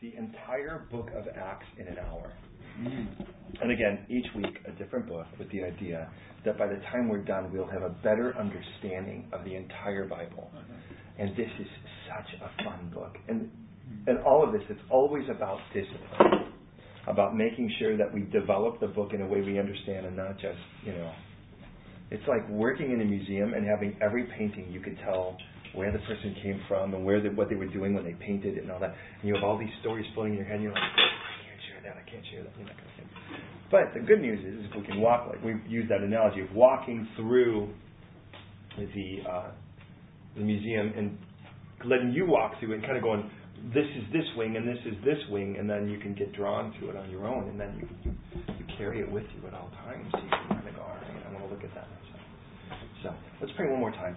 the entire book of Acts in an hour. Mm. And again, each week a different book with the idea that by the time we're done, we'll have a better understanding of the entire Bible. Mm-hmm. And this is such a fun book. And and all of this, it's always about discipline, about making sure that we develop the book in a way we understand and not just, you know, it's like working in a museum and having every painting you could tell where the person came from and where the, what they were doing when they painted it and all that. And you have all these stories floating in your head and you're like, I can't share that, I can't share that, you know, that kind of thing. But the good news is, if we can walk, like we've used that analogy of walking through the, uh, the museum and letting you walk through it and kind of going, this is this wing and this is this wing, and then you can get drawn to it on your own, and then you, you, you carry it with you at all times. So you can kind of go, all right, I want to look at that. So let's pray one more time.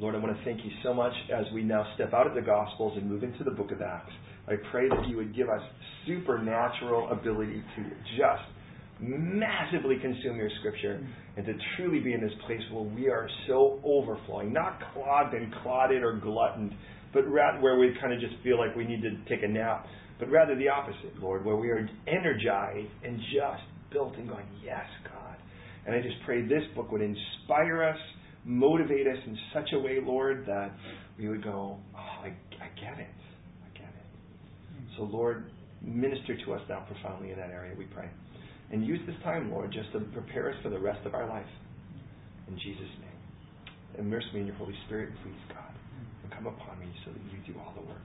Lord, I want to thank you so much as we now step out of the Gospels and move into the book of Acts. I pray that you would give us supernatural ability to just massively consume your scripture and to truly be in this place where we are so overflowing, not clogged and clotted or gluttoned, but rather where we kind of just feel like we need to take a nap, but rather the opposite, Lord, where we are energized and just built and going, yes, God. And I just pray this book would inspire us, motivate us in such a way, Lord, that we would go, oh, I, I get it. I get it. Hmm. So, Lord, minister to us now profoundly in that area, we pray. And use this time, Lord, just to prepare us for the rest of our life. In Jesus' name. Immerse me in your Holy Spirit, please, God. And come upon me so that you do all the work.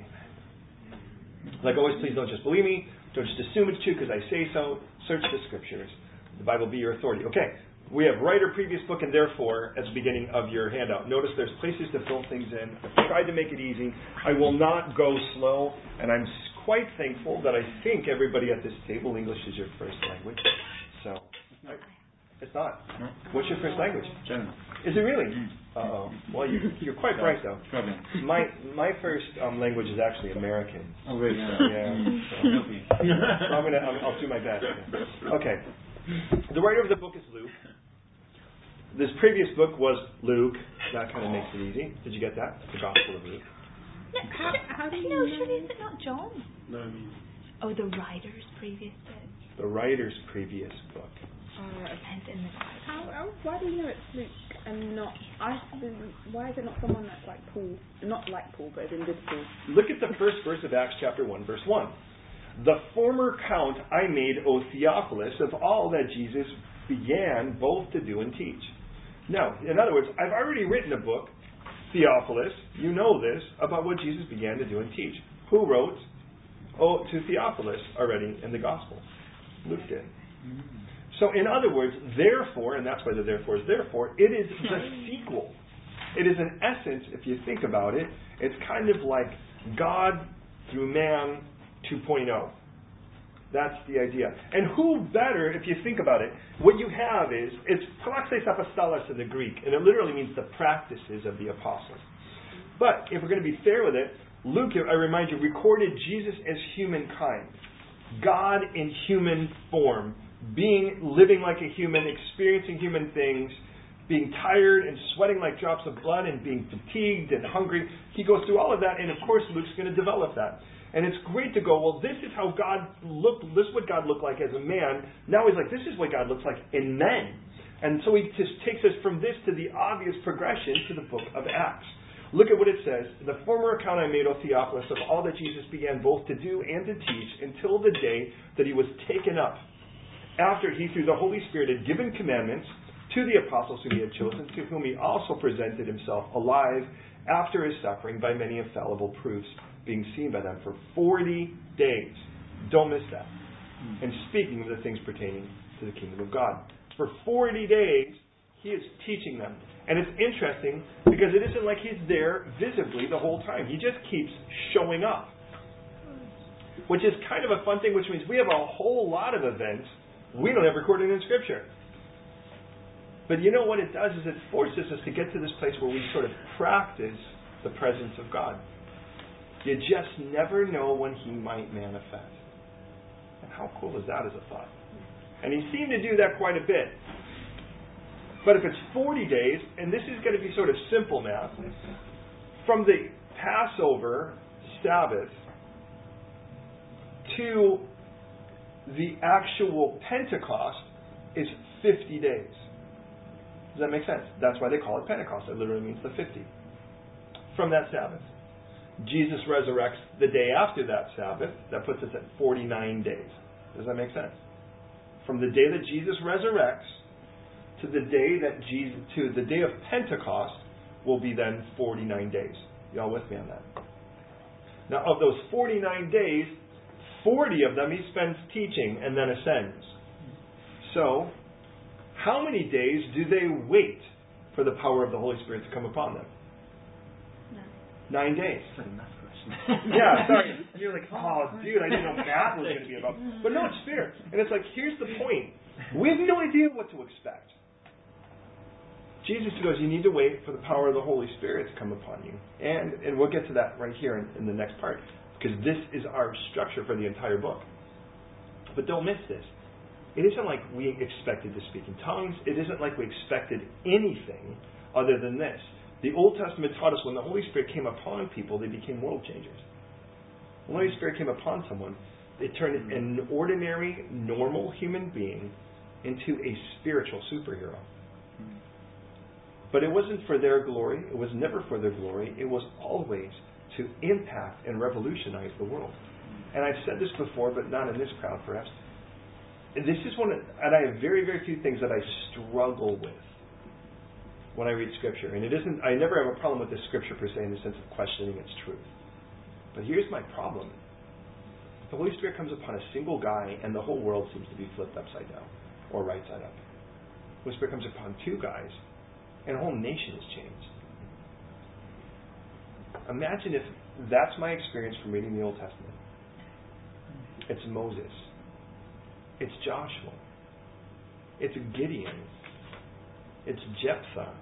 Amen. Like always, please don't just believe me. Don't just assume it's true because I say so. Search the scriptures. The Bible be your authority. Okay. We have writer, previous book, and therefore at the beginning of your handout. Notice there's places to fill things in. I've tried to make it easy. I will not go slow, and I'm quite thankful that I think everybody at this table English is your first language. So, I, it's not. What's your first language? German. Is it really? Mm. Uh oh. Well, you, you're quite bright though. My my first um, language is actually American. Oh, wait. Yeah. Yeah. So, so I'm gonna I'll, I'll do my best. Okay. The writer of the book is Luke. This previous book was Luke. That kind of makes it easy. Did you get that? The Gospel of Luke. How, how do you No, know? should is it not John? No, I mean, Oh, the writer's previous book. The writer's previous book. Oh, right, in the. How, how, why do you know it's Luke and not? I why is it not someone that's like Paul? Not like Paul, but in good Paul. Look at the first verse of Acts chapter 1, verse 1. The former count I made, O Theophilus, of all that Jesus began both to do and teach. Now, in other words, I've already written a book, Theophilus, you know this, about what Jesus began to do and teach. Who wrote? Oh, to Theophilus already in the Gospel. Luke did. So, in other words, therefore, and that's why the therefore is therefore, it is the sequel. It is, in essence, if you think about it, it's kind of like God through man 2.0. That's the idea. And who better, if you think about it, what you have is, it's praxis apostolos in the Greek, and it literally means the practices of the apostles. But if we're going to be fair with it, Luke, I remind you, recorded Jesus as humankind. God in human form, being, living like a human, experiencing human things, being tired and sweating like drops of blood and being fatigued and hungry. He goes through all of that, and of course, Luke's going to develop that. And it's great to go, well, this is how God looked, this is what God looked like as a man. Now he's like, this is what God looks like in men. And so he just takes us from this to the obvious progression to the book of Acts. Look at what it says. The former account I made, O Theophilus, of all that Jesus began both to do and to teach until the day that he was taken up. After he, through the Holy Spirit, had given commandments to the apostles whom he had chosen, to whom he also presented himself alive after his suffering by many infallible proofs, being seen by them for 40 days. Don't miss that. Hmm. And speaking of the things pertaining to the kingdom of God. For 40 days, he is teaching them. And it's interesting because it isn't like he's there visibly the whole time. He just keeps showing up. Which is kind of a fun thing, which means we have a whole lot of events we don't have recorded in Scripture. But you know what it does is it forces us to get to this place where we sort of practice the presence of God. You just never know when He might manifest. And how cool is that as a thought? And He seemed to do that quite a bit. But if it's 40 days, and this is going to be sort of simple math, from the Passover Sabbath to the actual Pentecost is 50 days. Does that make sense? That's why they call it Pentecost. It literally means the 50. From that Sabbath. Jesus resurrects the day after that Sabbath. That puts us at 49 days. Does that make sense? From the day that Jesus resurrects to the day that Jesus to the day of Pentecost will be then 49 days. Y'all with me on that? Now, of those 49 days, 40 of them he spends teaching and then ascends. So, how many days do they wait for the power of the Holy Spirit to come upon them? Nine days. It's like a math question. yeah, sorry. You're like, oh, dude, I didn't know math was going to be about. But no, it's fair. And it's like, here's the point. We have no idea what to expect. Jesus goes, you need to wait for the power of the Holy Spirit to come upon you. And and we'll get to that right here in, in the next part. Because this is our structure for the entire book. But don't miss this. It isn't like we expected to speak in tongues. It isn't like we expected anything other than this. The Old Testament taught us when the Holy Spirit came upon people, they became world changers. When the Holy Spirit came upon someone, they turned mm-hmm. an ordinary, normal human being into a spiritual superhero. Mm-hmm. But it wasn't for their glory. It was never for their glory. It was always to impact and revolutionize the world. Mm-hmm. And I've said this before, but not in this crowd, perhaps. This is one, of, and I have very, very few things that I struggle with when I read Scripture. And it isn't, I never have a problem with the Scripture per se in the sense of questioning its truth. But here's my problem. The Holy Spirit comes upon a single guy, and the whole world seems to be flipped upside down or right side up. The Holy Spirit comes upon two guys, and a whole nation is changed. Imagine if that's my experience from reading the Old Testament. It's Moses. It's Joshua. It's Gideon. It's Jephthah.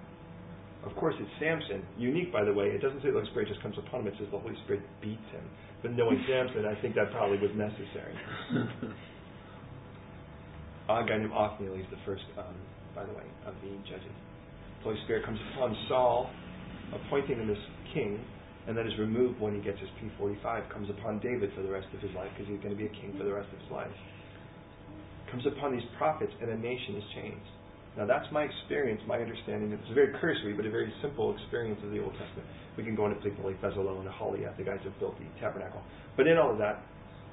Of course, it's Samson. Unique, by the way. It doesn't say the Holy Spirit just comes upon him. It says the Holy Spirit beats him. But knowing Samson, I think that probably was necessary. a guy named Othniel, he's the first, um, by the way, of the judges. The Holy Spirit comes upon Saul, appointing him as king, and then is removed when he gets his P45. Comes upon David for the rest of his life because he's going to be a king for the rest of his life. Comes upon these prophets, and a nation is changed. Now that's my experience, my understanding. It's a very cursory, but a very simple experience of the Old Testament. We can go into people like Bezalel and Aholiab, the guys that built the tabernacle. But in all of that,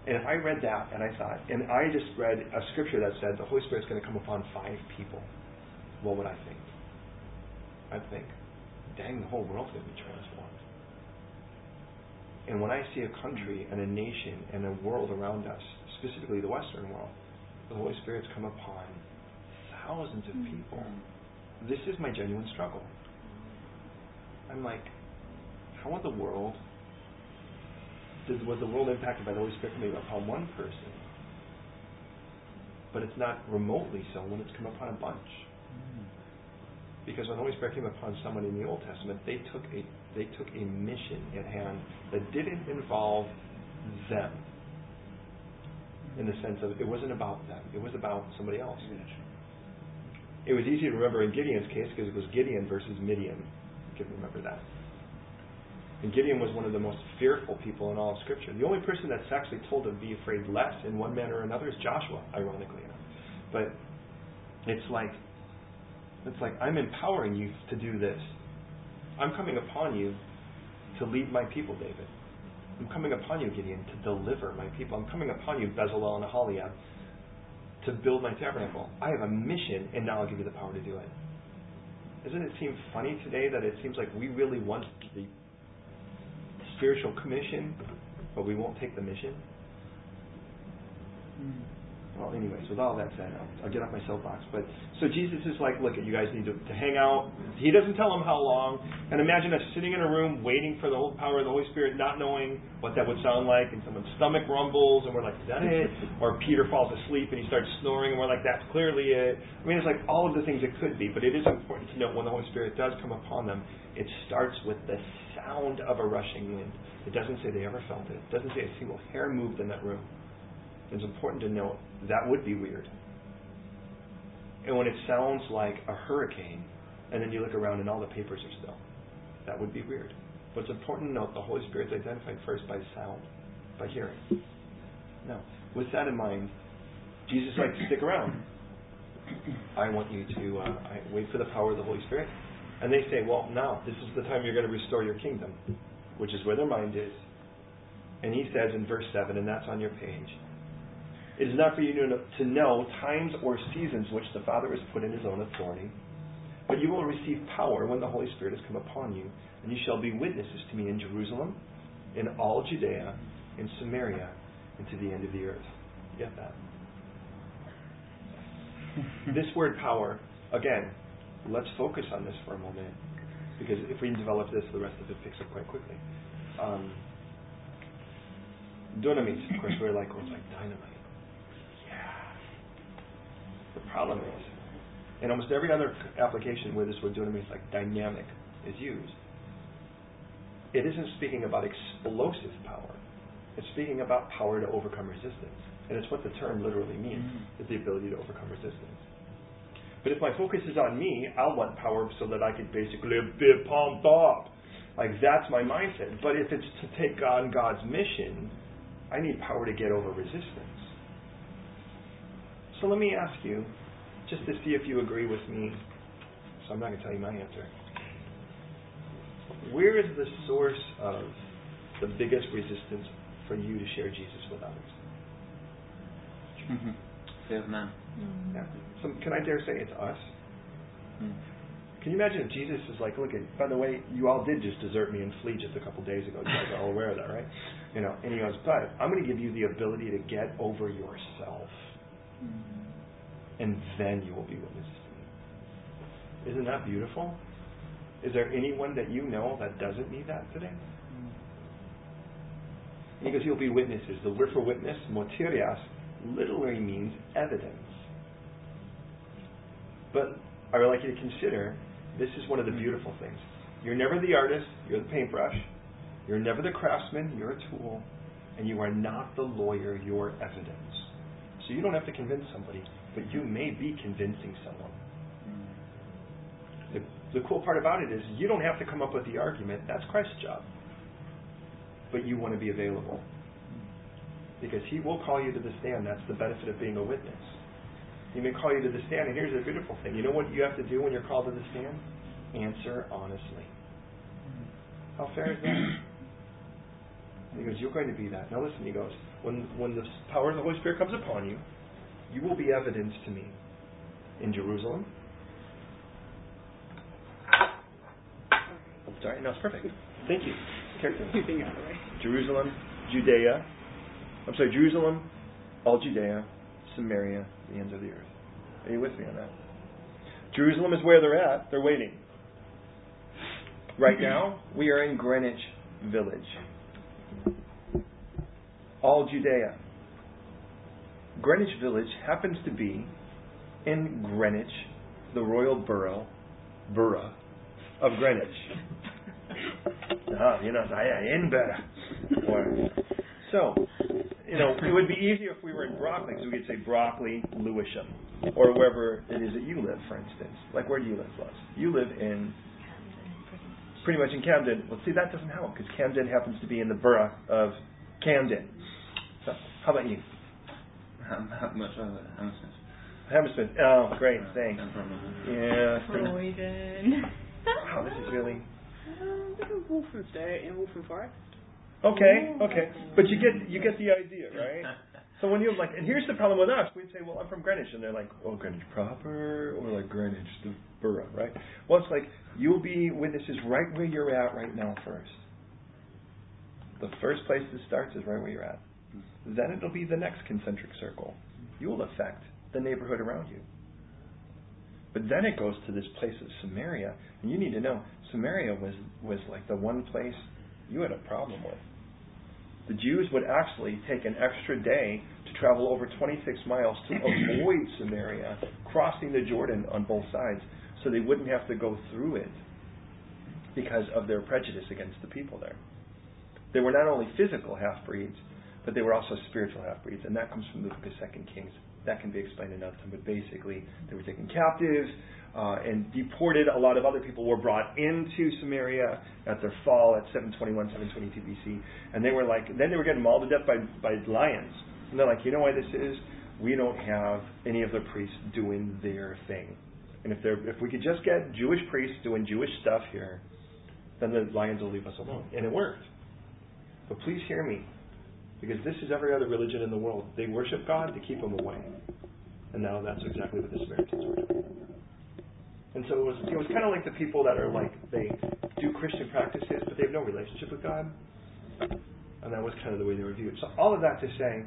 and if I read that and I thought, and I just read a scripture that said the Holy Spirit's going to come upon five people, what would I think? I'd think, dang, the whole world's going to be transformed. And when I see a country and a nation and a world around us, specifically the Western world, the Holy Spirit's come upon thousands of people. This is my genuine struggle. I'm like, how in the world did, was the world impacted by the Holy Spirit coming upon one person, but it's not remotely so when it's come upon a bunch? Because when the Holy Spirit came upon someone in the Old Testament, they took a they took a mission at hand that didn't involve them. In the sense of it wasn't about them; it was about somebody else. It was easy to remember in Gideon's case because it was Gideon versus Midian. You can remember that. And Gideon was one of the most fearful people in all of Scripture. The only person that's actually told to be afraid less in one manner or another is Joshua, ironically enough. But it's like it's like I'm empowering you to do this. I'm coming upon you to lead my people, David. I'm coming upon you, Gideon, to deliver my people. I'm coming upon you, Bezalel and Aholiab, to build my tabernacle. I have a mission, and now I'll give you the power to do it. Doesn't it seem funny today that it seems like we really want the spiritual commission, but we won't take the mission? Hmm. Well, anyways, with all that said, I'll, I'll get off my soapbox. But so Jesus is like, look, you guys need to, to hang out. He doesn't tell them how long. And imagine us sitting in a room waiting for the whole power of the Holy Spirit, not knowing what that would sound like, and someone's stomach rumbles, and we're like, is that it? Or Peter falls asleep and he starts snoring, and we're like, that's clearly it. I mean, it's like all of the things it could be. But it is important to note when the Holy Spirit does come upon them, it starts with the sound of a rushing wind. It doesn't say they ever felt it. It doesn't say a single hair moved in that room. It's important to note that would be weird. And when it sounds like a hurricane, and then you look around and all the papers are still, that would be weird. But it's important to note the Holy Spirit's identified first by sound, by hearing. Now, with that in mind, Jesus like to stick around. I want you to uh, wait for the power of the Holy Spirit. And they say, well, now, this is the time you're going to restore your kingdom, which is where their mind is. And he says in verse 7, and that's on your page, it is not for you to know times or seasons which the Father has put in his own authority, but you will receive power when the Holy Spirit has come upon you, and you shall be witnesses to me in Jerusalem, in all Judea, in Samaria, and to the end of the earth. Get that? this word power, again, let's focus on this for a moment, because if we develop this, the rest of it picks up quite quickly. Um, dunamis, of course, we're like, it's like dynamite. Problem is, in almost every other application where this word dunamis, like dynamic, is used, it isn't speaking about explosive power. It's speaking about power to overcome resistance. And it's what the term literally means, mm-hmm. is the ability to overcome resistance. But if my focus is on me, I'll want power so that I can basically be pumped up. Like that's my mindset. But if it's to take on God's mission, I need power to get over resistance. So let me ask you, just to see if you agree with me. So I'm not going to tell you my answer. Where is the source of the biggest resistance for you to share Jesus with others? Mm-hmm. Fear of man. Mm. Yeah. So can I dare say it's us? Mm. Can you imagine if Jesus is like, look, at, by the way, you all did just desert me and flee just a couple days ago. You guys are all aware of that, right? You know, and he goes, but I'm going to give you the ability to get over yourself, and then you will be witnesses to me. Isn't that beautiful? Is there anyone that you know that doesn't need that today? And he goes, you'll be witnesses. The word for witness, moterias, literally means evidence. But I would like you to consider this is one of the mm-hmm. beautiful things. You're never the artist, you're the paintbrush. You're never the craftsman, you're a tool. And you are not the lawyer, you're evidence. So you don't have to convince somebody, but you may be convincing someone. The, the cool part about it is you don't have to come up with the argument. That's Christ's job. But you want to be available because he will call you to the stand. That's the benefit of being a witness. He may call you to the stand, and here's the beautiful thing. You know what you have to do when you're called to the stand? Answer honestly. How fair is that? he goes, You're going to be that. Now listen, he goes, when, when the power of the Holy Spirit comes upon you, you will be evidence to me in Jerusalem. I'm sorry, no, it's perfect. Thank you. Jerusalem, Judea, I'm sorry, Jerusalem, all Judea, Samaria, the ends of the earth. Are you with me on that? Jerusalem is where they're at. They're waiting. Right now, we are in Greenwich Village. All Judea. Greenwich Village happens to be in Greenwich, the royal borough, borough of Greenwich. ah, you know, in better. So, you know, it would be easier if we were in Brockley, because we could say Brockley, Lewisham, or wherever it is that you live, for instance. Like, where do you live, Luz? You live in pretty much in Camden. Well, see, that doesn't help because Camden happens to be in the borough of Camden. So, how about you? Hammersmith. Hammersmith. Oh, great. Thanks. Yeah. Croydon. wow, this is really. Um, this is Walthamstow in Waltham Forest. Okay, okay, but you get you get the idea, right? So when you're like, and here's the problem with us, we'd say, well, I'm from Greenwich, and they're like, oh, Greenwich proper, or like Greenwich, the borough, right? Well, it's like you'll be witnesses right where you're at right now first. The first place this starts is right where you're at. Then it'll be the next concentric circle. You will affect the neighborhood around you. But then it goes to this place of Samaria, and you need to know Samaria was was like the one place you had a problem with the Jews would actually take an extra day to travel over 26 miles to avoid Samaria, crossing the Jordan on both sides, so they wouldn't have to go through it because of their prejudice against the people there. They were not only physical half breeds, but they were also spiritual half breeds, and that comes from the book of Second Kings that can be explained another time. But basically, they were taken captives uh, and deported. A lot of other people were brought into Samaria at their fall at 721, 722 BC, and they were like, then they were getting mauled to death by by lions. And they're like, you know why this is? We don't have any of the priests doing their thing. And if they're if we could just get Jewish priests doing Jewish stuff here, then the lions will leave us alone. And it worked. But please hear me. Because this is every other religion in the world. They worship God to keep him away. And now that's exactly what the Samaritans were doing. And so it was it was kind of like the people that are like they do Christian practices but they have no relationship with God. And that was kind of the way they were viewed. So all of that to say,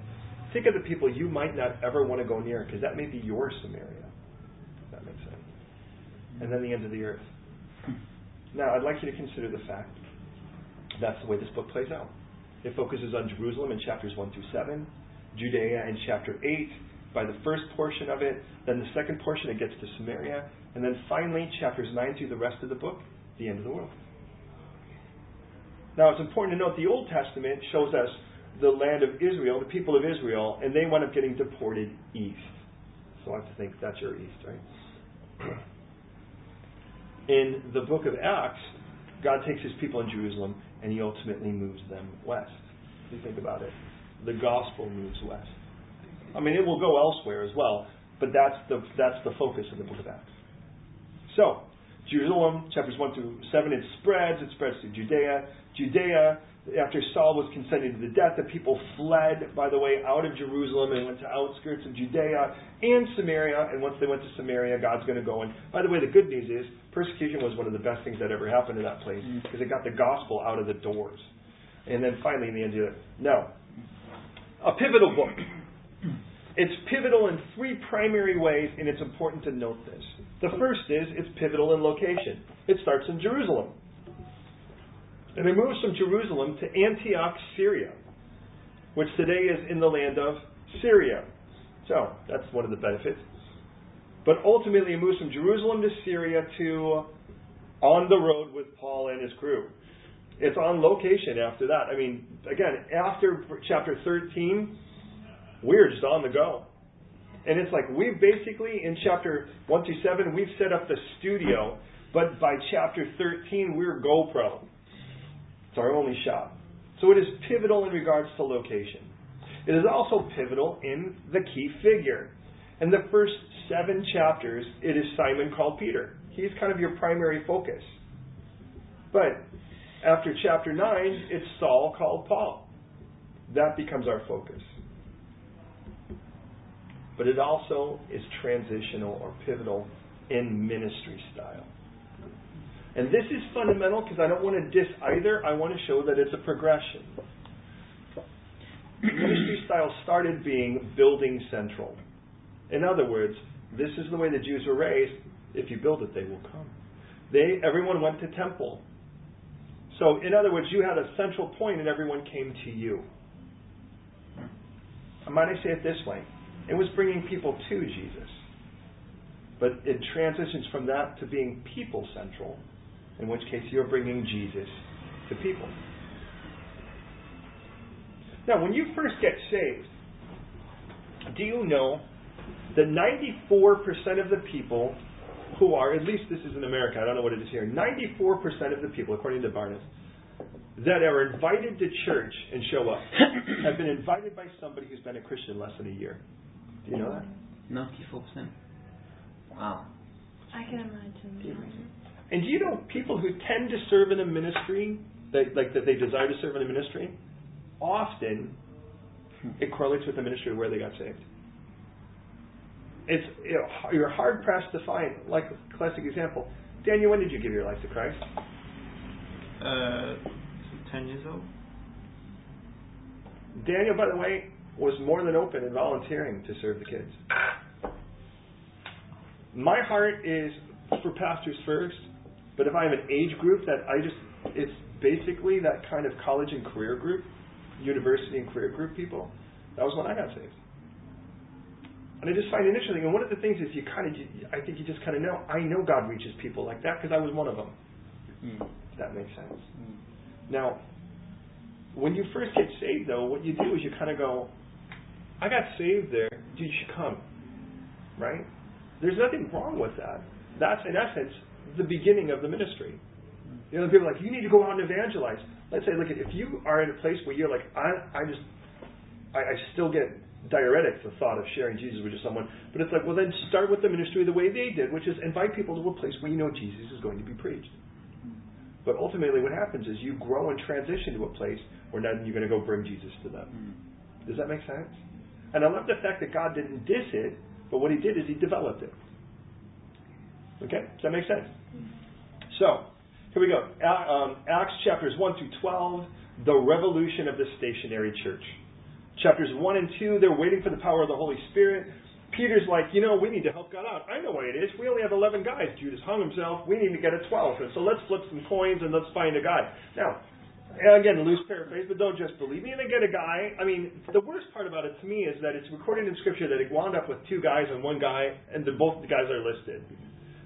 think of the people you might not ever want to go near because that may be your Samaria. If that makes sense. And then the end of the earth. Now I'd like you to consider the fact that's the way this book plays out. It focuses on Jerusalem in chapters 1 through 7, Judea in chapter 8, by the first portion of it, then the second portion it gets to Samaria, and then finally chapters 9 through the rest of the book, the end of the world. Now it's important to note the Old Testament shows us the land of Israel, the people of Israel, and they wind up getting deported east. So I have to think that's your east, right? In the book of Acts, God takes his people in Jerusalem and he ultimately moves them west. If you think about it, the gospel moves west. I mean, it will go elsewhere as well, but that's the that's the focus of the book of Acts. So, Jerusalem, chapters one through seven, it spreads. It spreads to Judea. Judea, after Saul was consenting to the death, the people fled, by the way, out of Jerusalem and went to outskirts of Judea and Samaria. And once they went to Samaria, God's going to go. And by the way, the good news is persecution was one of the best things that ever happened in that place mm-hmm. because it got the gospel out of the doors. And then finally, in the end of it, no, a pivotal book. It's pivotal in three primary ways, and it's important to note this. The first is it's pivotal in location. It starts in Jerusalem. And it moves from Jerusalem to Antioch, Syria, which today is in the land of Syria. So, that's one of the benefits. But ultimately, it moves from Jerusalem to Syria to on the road with Paul and his crew. It's on location after that. I mean, again, after chapter 13, we're just on the go. And it's like we've basically, in chapter 1 to 7, we've set up the studio, but by chapter 13, we're GoPro. It's our only shot. So it is pivotal in regards to location. It is also pivotal in the key figure. In the first seven chapters, it is Simon called Peter. He's kind of your primary focus. But after chapter 9, it's Saul called Paul. That becomes our focus. But it also is transitional or pivotal in ministry style. And this is fundamental because I don't want to diss either. I want to show that it's a progression. Ministry style started being building central. In other words, this is the way the Jews were raised. If you build it, they will come. They everyone went to temple. So, in other words, you had a central point and everyone came to you. Might I say it this way? It was bringing people to Jesus. But it transitions from that to being people central, in which case you're bringing Jesus to people. Now, when you first get saved, do you know that 94% of the people who are, at least this is in America, I don't know what it is here, 94% of the people, according to Barna's, that are invited to church and show up have been invited by somebody who's been a Christian less than a year. Do you know that? 94%. Wow. I can imagine. And do you know people who tend to serve in a ministry, that, like that they desire to serve in a ministry, often it correlates with the ministry where they got saved. It's you know, you're hard pressed to find like a classic example. Daniel, when did you give your life to Christ? Uh, 10 years old? Daniel, by the way, was more than open in volunteering to serve the kids. My heart is for pastors first, but if I have an age group that I just, it's basically that kind of college and career group, university and career group people. That was when I got saved. And I just find it interesting. And one of the things is you kind of, I think you just kind of know, I know God reaches people like that because I was one of them. Mm. If that makes sense. Mm. Now, when you first get saved, though, what you do is you kind of go, I got saved there. You should come. Right? There's nothing wrong with that. That's, in essence, the beginning of the ministry. You know, people are like, you need to go out and evangelize. Let's say, look, if you are in a place where you're like, I, I just, I, I still get diuretic the thought of sharing Jesus with just someone, but it's like, well, then start with the ministry the way they did, which is invite people to a place where you know Jesus is going to be preached. But ultimately, what happens is you grow and transition to a place where then you're going to go bring Jesus to them. Does that make sense? And I love the fact that God didn't diss it, but what He did is He developed it. Okay? Does that make sense? So, here we go. Um, Acts chapters 1 through 12, the revolution of the stationary church. Chapters 1 and 2, they're waiting for the power of the Holy Spirit. Peter's like, you know, we need to help God out. I know what it is. We only have 11 guys. Judas hung himself. We need to get a 12. And so let's flip some coins and let's find a guy. Now, again, loose paraphrase, but don't just believe me. And they get a guy. I mean, the worst part about it to me is that it's recorded in Scripture that it wound up with two guys and one guy, and both the guys are listed.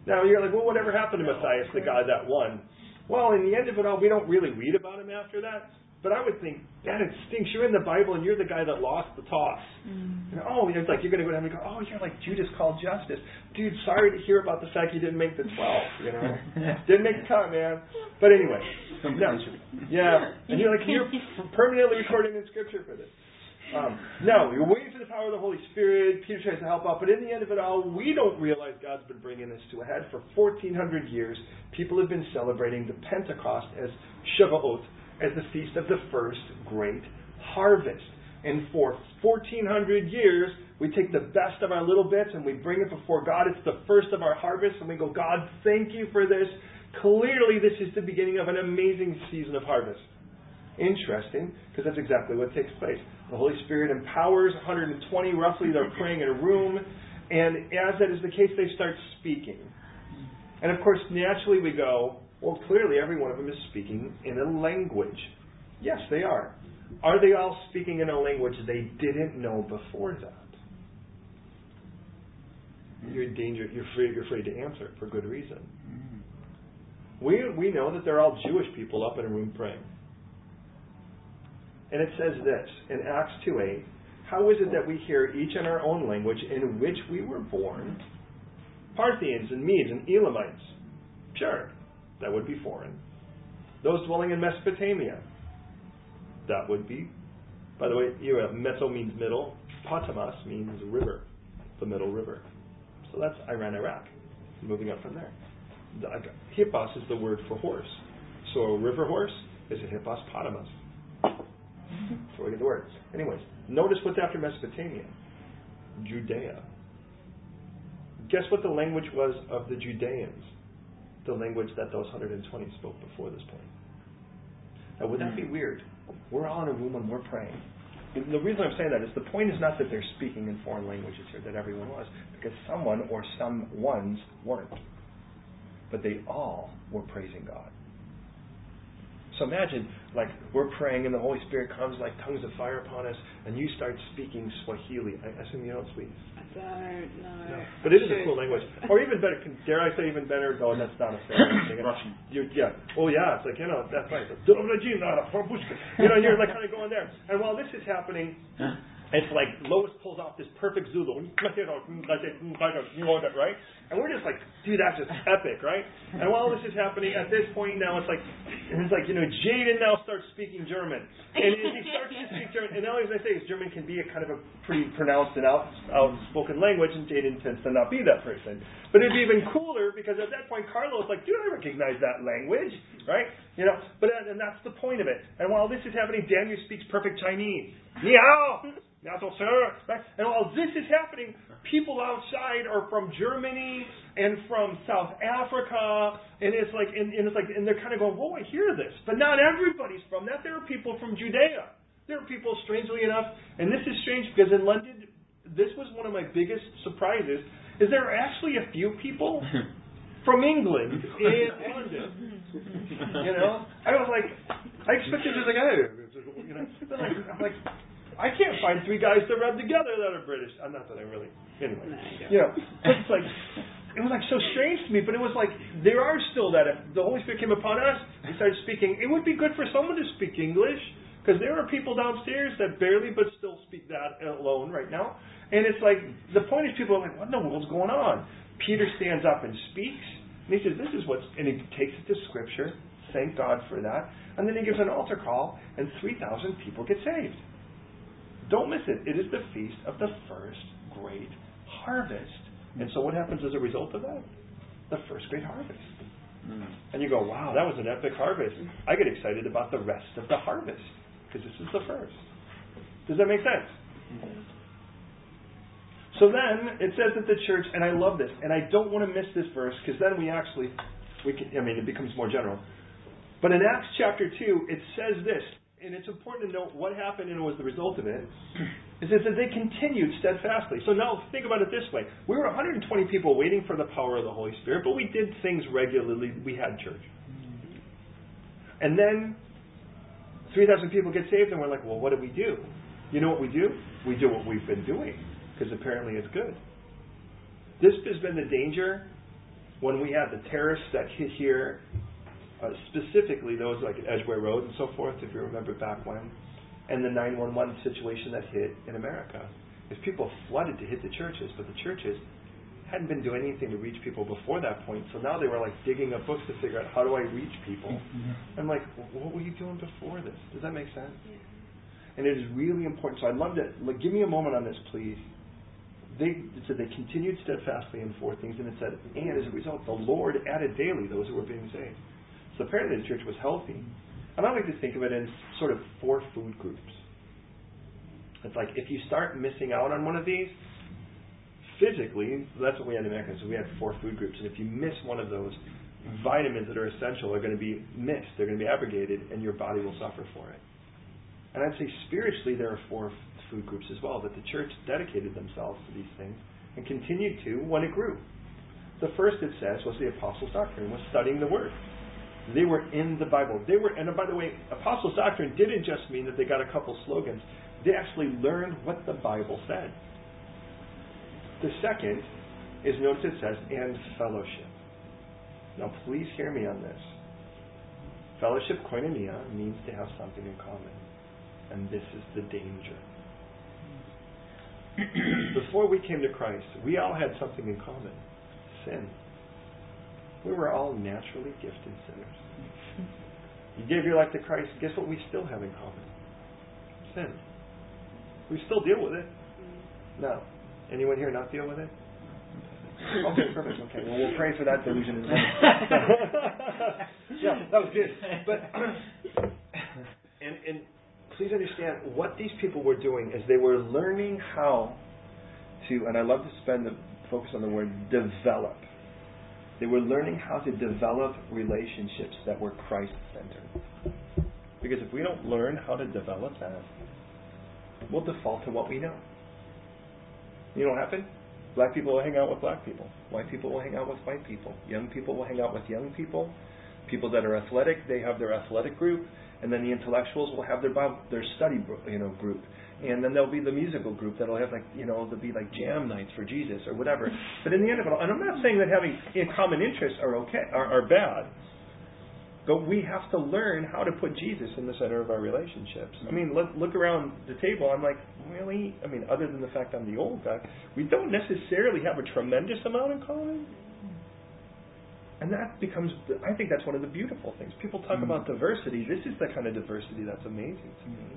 Now, you're like, well, whatever happened to Matthias, the guy that won? Well, in the end of it all, we don't really read about him after that. But I would think, man, it stinks. You're in the Bible and you're the guy that lost the toss. Mm. oh, it's like you're going to go down and go, oh, you're like Judas called Justus. Dude, sorry to hear about the fact you didn't make the 12, you know. didn't make the cut, man. But anyway. No. Yeah. And you're like, you're permanently recorded in Scripture for this. Um, no, you're waiting for the power of the Holy Spirit. Peter tries to help out, but in the end of it all, we don't realize God's been bringing this to a head. For 1,400 years, people have been celebrating the Pentecost as Shavuot, as the feast of the first great harvest. And for 1,400 years, we take the best of our little bits and we bring it before God. It's the first of our harvest, and we go, God, thank you for this. Clearly, this is the beginning of an amazing season of harvest. Interesting, because that's exactly what takes place. The Holy Spirit empowers 120 roughly. They're praying in a room. And as that is the case, they start speaking. And of course, naturally we go, well, clearly every one of them is speaking in a language. Yes, they are. Are they all speaking in a language they didn't know before that? You're in danger. You're afraid. You're afraid to answer for good reason. Mm. We we know that they're all Jewish people up in a room praying. And it says this in Acts 2:8. How is it that we hear each in our own language in which we were born? Parthians and Medes and Elamites. Sure, that would be foreign. Those dwelling in Mesopotamia. That would be. By the way, you have Meso means middle. Potamos means river, the middle river. So that's Iran, Iraq. Moving up from there. The, hippos is the word for horse. So a river horse is a hippopotamus. That's where we get the word. Anyways, notice what's after Mesopotamia Judea. Guess what the language was of the Judeans? The language that those 120 spoke before this point. Now, would that be hmm. weird? We're all in a room and we're praying. And the reason I'm saying that is the point is not that they're speaking in foreign languages here, that everyone was, because someone or some ones weren't. But they all were praising God. So imagine, like, we're praying and the Holy Spirit comes like tongues of fire upon us, and you start speaking Swahili. I assume you don't speak. I don't know. No. But it is a cool language. Or even better, dare I say even better? Oh, that's not a fair thing. Russian. You're, yeah. Oh, yeah. It's like, you know, that's right. You know, you're like kind of going there. And while this is happening, it's like Lois pulls off this perfect Zulu, right? And we're just like, dude, that's just epic, right? And while this is happening, at this point now, it's like, it's like you know, Jaden now starts speaking German, and he starts to speak German. And now, as I say, German can be a kind of a pretty pronounced and out, outspoken language, and Jaden tends to not be that person. But it'd be even cooler because at that point, Carlos like, dude, I recognize that language, right? You know, but and that's the point of it. And while this is happening, Daniel speaks perfect Chinese. Ni hao. Right? And while this is happening, people outside are from Germany and from South Africa, and it's like, and, and it's like, and they're kind of going, "Whoa, I hear this," but not everybody's from that. There are people from Judea. There are people, strangely enough, and this is strange because in London, this was one of my biggest surprises. Is there are actually a few people from England in London? You know, I was like, I expected just like, oh, you know, like, I'm like I can't find three guys to rub together that are British. I'm not that I really. Anyway, you know, it's like it was like so strange to me, but it was like there are still that if the Holy Spirit came upon us and started speaking, it would be good for someone to speak English Because there are people downstairs that barely but still speak that alone right now. And it's like, the point is people are like, what in the world's going on? Peter stands up and speaks. And he says, this is what's, and he takes it to Scripture. Thank God for that. And then he gives an altar call, and 3,000 people get saved. Don't miss it. It is the feast of the first great harvest. And so what happens as a result of that? The first great harvest. Mm. And you go, wow, that was an epic harvest. I get excited about the rest of the harvest because this is the first. Does that make sense? So then it says that the church, and I love this, and I don't want to miss this verse because then we actually, we can, I mean, it becomes more general. But in Acts chapter 2, it says this, and it's important to note what happened and what was the result of it, is that they continued steadfastly. So now think about it this way. We were 120 people waiting for the power of the Holy Spirit, but we did things regularly. We had church. And then 3,000 people get saved, and we're like, well, what do we do? You know what we do? We do what we've been doing, because apparently it's good. This has been the danger when we had the terrorists that hit here, uh, specifically those like at Edgware Road and so forth, if you remember back when, and the 911 situation that hit in America. If people flooded to hit the churches, but the churches hadn't been doing anything to reach people before that point. So now they were like digging up books to figure out how do I reach people. I'm like, what were you doing before this? Does that make sense? And it is really important. So I'd love to like, give me a moment on this, please. They said they continued steadfastly in four things, and it said, and as a result, the Lord added daily those who were being saved. So apparently the church was healthy. And I like to think of it in sort of four food groups. It's like if you start missing out on one of these, physically, that's what we had in America. So we had four food groups, and if you miss one of those, vitamins that are essential are going to be missed. They're going to be abrogated, and your body will suffer for it. And I'd say spiritually, there are four food groups as well, but the church dedicated themselves to these things and continued to when it grew. The first, it says, was the apostles' doctrine, was studying the Word. They were in the Bible. They were, and by the way, apostles' doctrine didn't just mean that they got a couple slogans. They actually learned what the Bible said. The second is notice it says, and fellowship. Now, please hear me on this. Fellowship, koinonia, means to have something in common. And this is the danger. Before we came to Christ, we all had something in common sin. We were all naturally gifted sinners. You gave your life to Christ, guess what we still have in common? Sin. We still deal with it. No. Anyone here not deal with it? Okay, perfect. Okay, well, we'll pray for that delusion as well. yeah, that was good. But and and please understand what these people were doing is they were learning how to, and I love to spend the focus on the word develop. They were learning how to develop relationships that were Christ centered. Because if we don't learn how to develop that, we'll default to what we know. You know what happened? Black people will hang out with black people. White people will hang out with white people. Young people will hang out with young people. People that are athletic, they have their athletic group, and then the intellectuals will have their Bible, their study you know group, and then there'll be the musical group that'll have like you know there'll be like jam nights for Jesus or whatever. But in the end of it all, and I'm not saying that having in common interests are okay are, are bad, but we have to learn how to put Jesus in the center of our relationships. I mean, look, look around the table. I'm like, really? I mean, other than the fact I'm the old guy, we don't necessarily have a tremendous amount in common. And that becomes, I think that's one of the beautiful things. People talk mm about diversity. This is the kind of diversity that's amazing to me.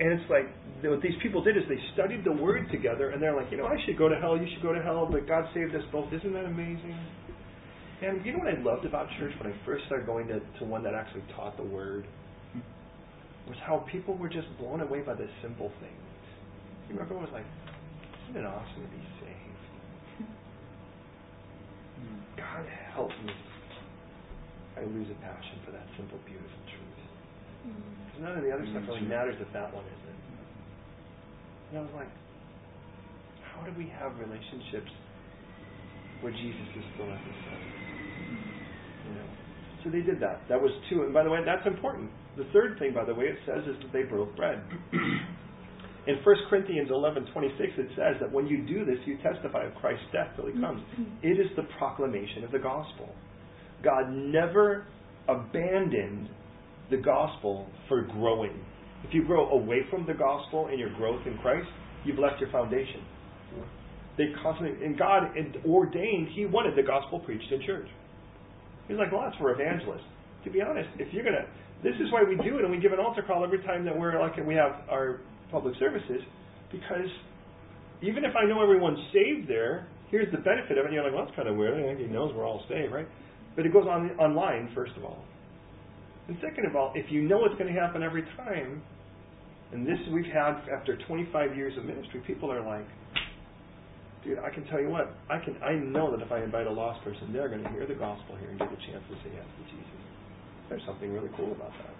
And it's like, what these people did is they studied the Word together, and they're like, you know, I should go to hell, you should go to hell, but God saved us both. Isn't that amazing? And you know what I loved about church when I first started going to, to one that actually taught the Word? Was how people were just blown away by the simple things. You remember it was like, isn't it awesome to be saved? God help me. I lose a passion for that simple, beautiful truth. Mm-hmm. Because none of the other stuff really mm-hmm. matters if that one isn't. And I was like, how do we have relationships where Jesus is still at the center? Mm-hmm. You know? So they did that. That was two. And by the way, that's important. The third thing, by the way, it says is that they broke bread. In 1 Corinthians 11, 26, it says that when you do this, you testify of Christ's death till he mm-hmm. comes. It is the proclamation of the gospel. God never abandoned the gospel for growing. If you grow away from the gospel in your growth in Christ, you've left your foundation. They constantly, and God ordained, He wanted the gospel preached in church. He's like, well, that's for evangelists. To be honest, if you're gonna, this is why we do it, and we give an altar call every time that we're like we have our public services, because even if I know everyone's saved there, here's the benefit of it. You're like, well, that's kind of weird. He knows we're all saved, right? But it goes on online first of all, and second of all, if you know it's going to happen every time, and this we've had after 25 years of ministry, people are like, dude, I can tell you what, I can, I know that if I invite a lost person, they're going to hear the gospel here and get a chance to say yes to Jesus. There's something really cool about that.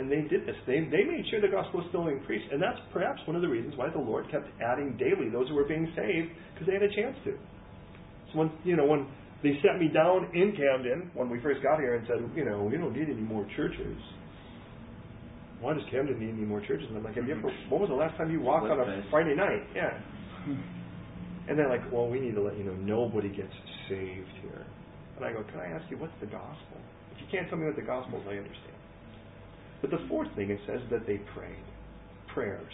And they did this. They, they made sure the gospel was still increased. And that's perhaps one of the reasons why the Lord kept adding daily those who were being saved, because they had a chance to. So when, you know, when they sat me down in Camden when we first got here and said, you know, we don't need any more churches. Why does Camden need any more churches? And I'm like, have you ever, when was the last time you walked on a Friday night? Yeah. And they're like, well, we need to let you know nobody gets saved here. And I go, can I ask you, what's the gospel? If you can't tell me what the gospel is, I understand. But the fourth thing, it says that they prayed. Prayers.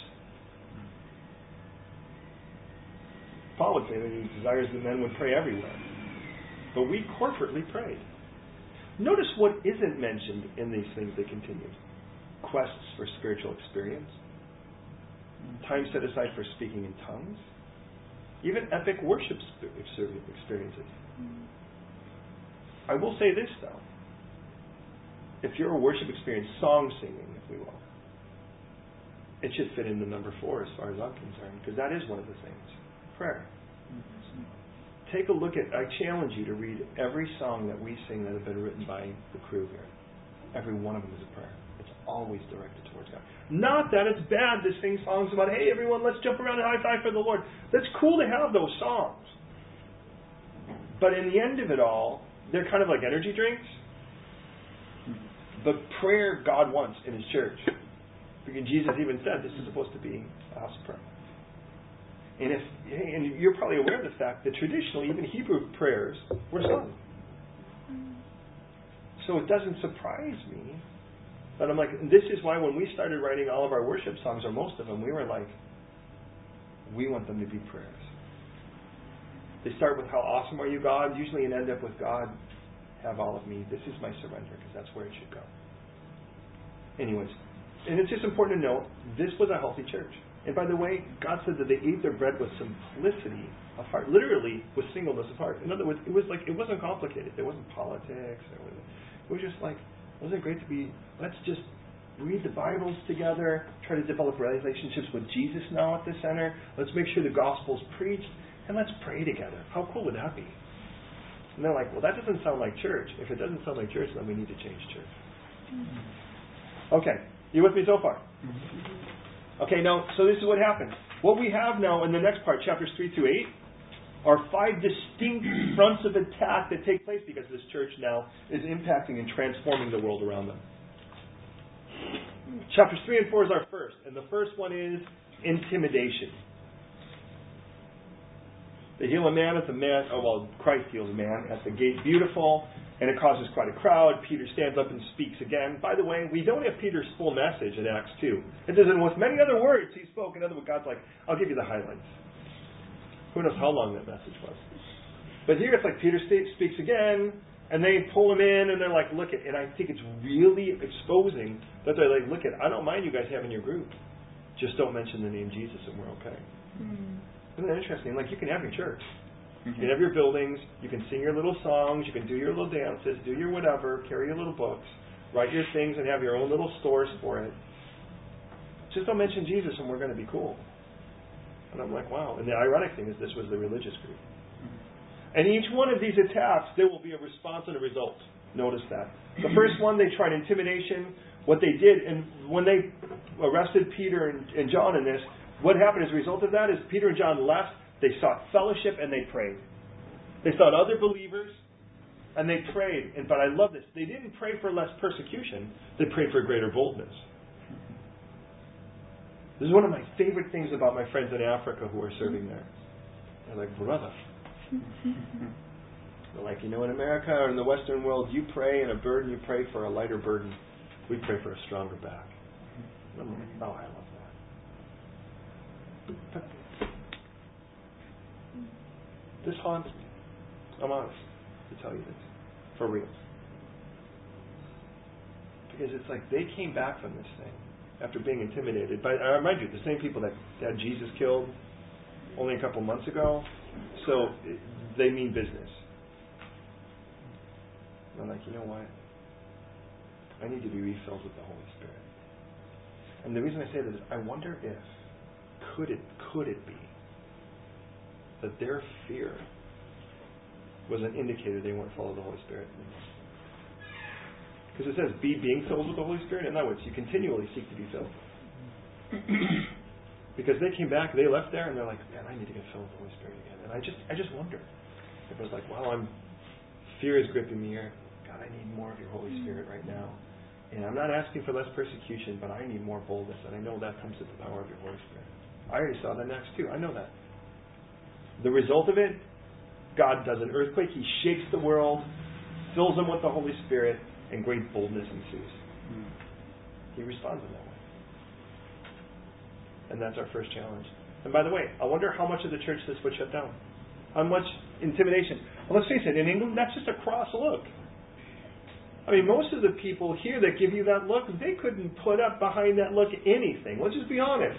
Paul would say that he desires that men would pray everywhere. But we corporately prayed. Notice what isn't mentioned in these things that continued quests for spiritual experience, time set aside for speaking in tongues, even epic worship experiences. I will say this, though if you're a worship experience, song singing, if we will, it should fit into number four as far as I'm concerned, because that is one of the things. Prayer. Take a look at, I challenge you to read every song that we sing that have been written by the crew here. Every one of them is a prayer. It's always directed towards God. Not that it's bad to sing songs about, hey, everyone, let's jump around and high five for the Lord. That's cool to have those songs. But in the end of it all, they're kind of like energy drinks the prayer God wants in His church. Because Jesus even said this is supposed to be a house of prayer. And if and you're probably aware of the fact that traditionally even Hebrew prayers were sung. So it doesn't surprise me. But I'm like, this is why when we started writing all of our worship songs, or most of them, we were like, we want them to be prayers. They start with how awesome are you, God, usually and end up with God, have all of me. This is my surrender, because that's where it should go. Anyways, and it's just important to note this was a healthy church. And by the way, God said that they ate their bread with simplicity of heart, literally with singleness of heart. In other words, it was like it wasn't complicated. There wasn't politics. It was just like, wasn't it great to be? Let's just read the Bibles together, try to develop relationships with Jesus now at the center. Let's make sure the gospel's preached, and let's pray together. How cool would that be? And they're like, well, that doesn't sound like church. If it doesn't sound like church, then we need to change church. Okay, you with me so far? Mm-hmm. Okay, now, so this is what happens. What we have now in the next part, chapters 3 through 8, are five distinct fronts of attack that take place because this church now is impacting and transforming the world around them. Chapters 3 and 4 is our first, and the first one is intimidation. They heal a man at the man, oh well, Christ heals a man at the gate beautiful, and it causes quite a crowd. Peter stands up and speaks again. By the way, we don't have Peter's full message in Acts 2. It says, and with many other words he spoke. In other words, God's like, I'll give you the highlights. Who knows how long that message was? But here it's like Peter speaks again, and they pull him in, and they're like, look at, and I think it's really exposing that they're like, look at, I don't mind you guys having your group. Just don't mention the name Jesus, and we're okay. Mm. Isn't that interesting? Like you can have your church. You mm-hmm. can have your buildings, you can sing your little songs, you can do your little dances, do your whatever, carry your little books, write your things and have your own little stores for it. Just don't mention Jesus and we're going to be cool. And I'm like, wow. And the ironic thing is this was the religious group. Mm-hmm. And each one of these attacks, there will be a response and a result. Notice that. The first one, they tried intimidation. What they did, and when they arrested Peter and, and John in this, what happened as a result of that is Peter and John left, they sought fellowship, and they prayed. They sought other believers, and they prayed. And but I love this. They didn't pray for less persecution, they prayed for greater boldness. This is one of my favorite things about my friends in Africa who are serving there. They're like, brother. They're like, you know, in America or in the Western world, you pray and a burden, you pray for a lighter burden. We pray for a stronger back. I'm like, oh, I love this haunts me. I'm honest to tell you this. For real. Because it's like they came back from this thing after being intimidated. But uh, I remind you, the same people that had Jesus killed only a couple months ago. So it, they mean business. And I'm like, you know what? I need to be refilled with the Holy Spirit. And the reason I say that is I wonder if could it could it be that their fear was an indicator they weren't of the Holy Spirit. Because it says, be being filled with the Holy Spirit. In other words, you continually seek to be filled. because they came back, they left there, and they're like, man, I need to get filled with the Holy Spirit again. And I just, I just wonder. It was like, wow, I'm, fear is gripping me here. God, I need more of your Holy Spirit right now. And I'm not asking for less persecution, but I need more boldness. And I know that comes with the power of your Holy Spirit. I already saw that next too. I know that. The result of it, God does an earthquake. He shakes the world, fills them with the Holy Spirit, and great boldness ensues. Mm. He responds in that way. And that's our first challenge. And by the way, I wonder how much of the church this would shut down. How much intimidation. Well, let's face it, in England, that's just a cross look. I mean, most of the people here that give you that look, they couldn't put up behind that look anything. Let's just be honest.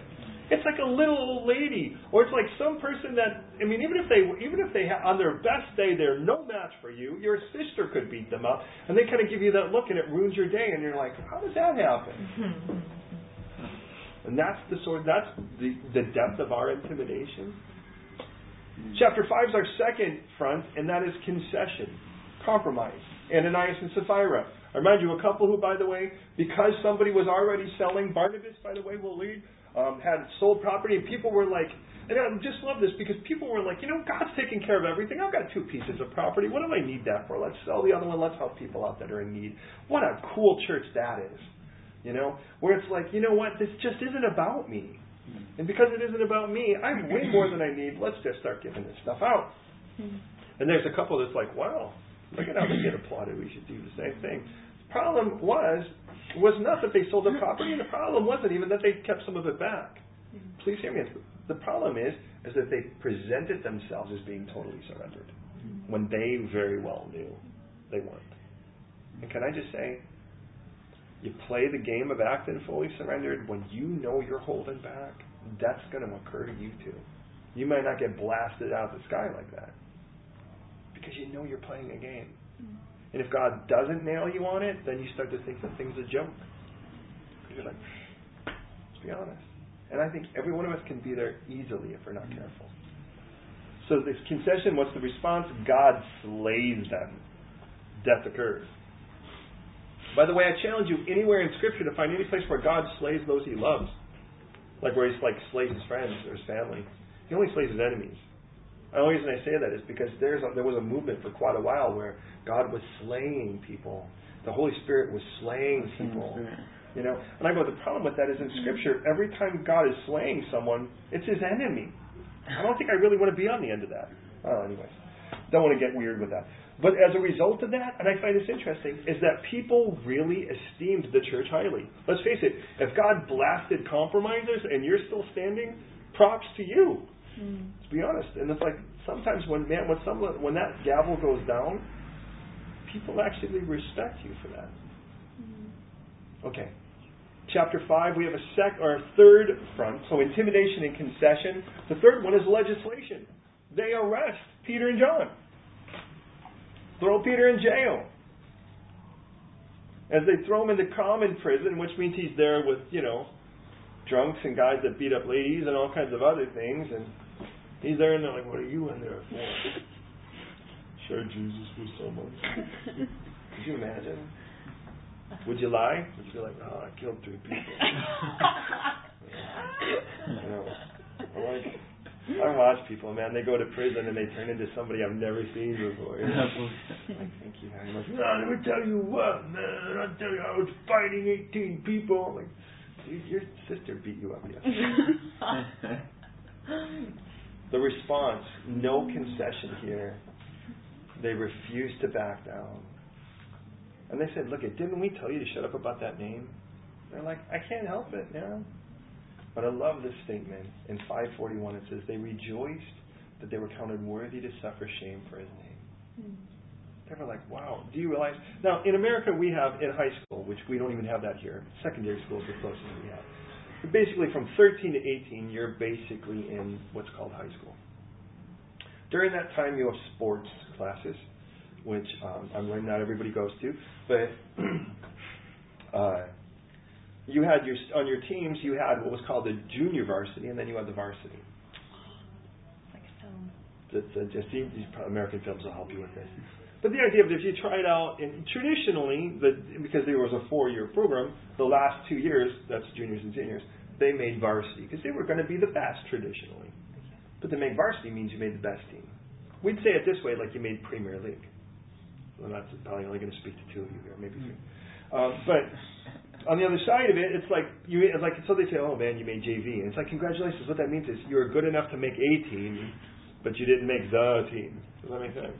It's like a little old lady, or it's like some person that I mean, even if they even if they ha- on their best day they're no match for you, your sister could beat them up, and they kind of give you that look, and it ruins your day, and you're like, how does that happen? and that's the sort that's the the depth of our intimidation. Chapter five is our second front, and that is concession, compromise. Ananias and Sapphira. I remind you, a couple who, by the way, because somebody was already selling, Barnabas, by the way, will lead um, had sold property, and people were like, and I just love this because people were like, you know, God's taking care of everything. I've got two pieces of property. What do I need that for? Let's sell the other one. Let's help people out that are in need. What a cool church that is. You know, where it's like, you know what? This just isn't about me. And because it isn't about me, I'm way more than I need. Let's just start giving this stuff out. And there's a couple that's like, wow, look at how they get applauded. We should do the same thing. Problem was was not that they sold the property, the problem wasn't even that they kept some of it back. Please hear me. The problem is, is that they presented themselves as being totally surrendered when they very well knew they weren't. And can I just say, you play the game of acting fully surrendered when you know you're holding back. That's going to occur to you too. You might not get blasted out of the sky like that because you know you're playing a game. Mm-hmm. And if God doesn't nail you on it, then you start to think the thing's a joke. You're like, let's be honest. And I think every one of us can be there easily if we're not careful. So this concession, what's the response? God slays them. Death occurs. By the way, I challenge you anywhere in Scripture to find any place where God slays those he loves. Like where he's like slays his friends or his family. He only slays his enemies. The only reason I say that is because there's a, there was a movement for quite a while where God was slaying people. The Holy Spirit was slaying people. You know, and I go. The problem with that is in Scripture, every time God is slaying someone, it's His enemy. I don't think I really want to be on the end of that. Oh, anyways, don't want to get weird with that. But as a result of that, and I find this interesting, is that people really esteemed the church highly. Let's face it, if God blasted compromisers and you're still standing, props to you. Mm. To be honest, and it's like sometimes when man when some when that gavel goes down, people actually respect you for that. Mm. Okay. Chapter five, we have a sec or a third front, so intimidation and concession. The third one is legislation. They arrest Peter and John. Throw Peter in jail. As they throw him into common prison, which means he's there with, you know, drunks and guys that beat up ladies and all kinds of other things, and He's there and they're like, what are you in there for? Share Jesus with someone. Could you imagine? Would you lie? Would you be like, oh, I killed three people? you know, I like, I watch people, man. They go to prison and they turn into somebody I've never seen before. You know? like, thank you very much. No, let me tell you what, man. I tell you, I was fighting 18 people. Like, dude, your sister beat you up yesterday. the response, no concession here. They refused to back down. And they said, Look, didn't we tell you to shut up about that name? They're like, I can't help it, yeah. But I love this statement. In 541, it says, They rejoiced that they were counted worthy to suffer shame for his name. Hmm. They were like, wow, do you realize? Now, in America, we have in high school, which we don't even have that here, secondary school is the closest we have. Basically, from 13 to 18, you're basically in what's called high school. During that time, you have sports classes, which um, I'm learning not everybody goes to, but uh, you had your on your teams you had what was called the junior varsity, and then you had the varsity. It's like a film. That's uh, just these American films will help you with this. But the idea of if you try it out, and traditionally, the, because there was a four-year program, the last two years, that's juniors and seniors, they made varsity because they were going to be the best traditionally. But to make varsity means you made the best team. We'd say it this way, like you made Premier League. Well, that's probably only going to speak to two of you here, maybe three. Um, but on the other side of it, it's like you it's like so they say, oh man, you made JV, and it's like congratulations. What that means is you were good enough to make a team, but you didn't make the team. Does that make sense?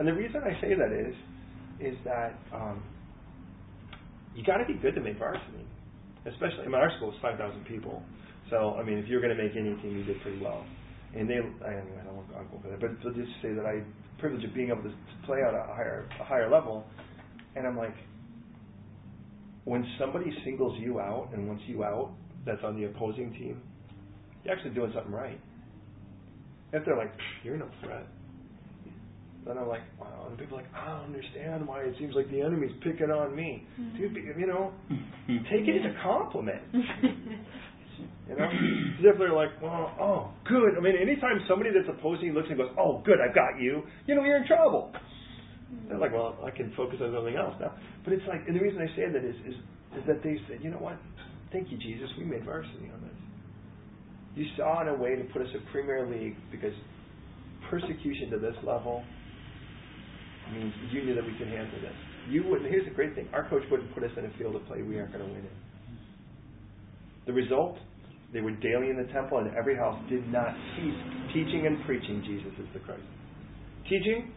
And the reason I say that is, is that um, you got to be good to make varsity. Especially, I mean, our school is 5,000 people. So, I mean, if you're going to make any team, you did pretty well. And they, anyway, I don't want to go over that, but to just say that I privilege of being able to, to play at a higher, a higher level, and I'm like, when somebody singles you out and wants you out, that's on the opposing team, you're actually doing something right. If they're like, you're no threat, then I'm like, wow. And people are like, I don't understand why it seems like the enemy's picking on me. Mm-hmm. Dude, you know, take it as a compliment. you know, as if they're like, well, oh, good. I mean, anytime somebody that's opposing you looks and goes, oh, good, I've got you, you know, you're in trouble. They're like, well, I can focus on something else now. But it's like, and the reason I say that is, is, is that they said, you know what? Thank you, Jesus. We made varsity on this. You saw in a way to put us in Premier League because persecution to this level means you knew that we could handle this. You wouldn't. Here's the great thing: our coach wouldn't put us in a field of play we aren't going to win in. The result: they were daily in the temple, and every house did not cease teaching and preaching Jesus is the Christ. Teaching,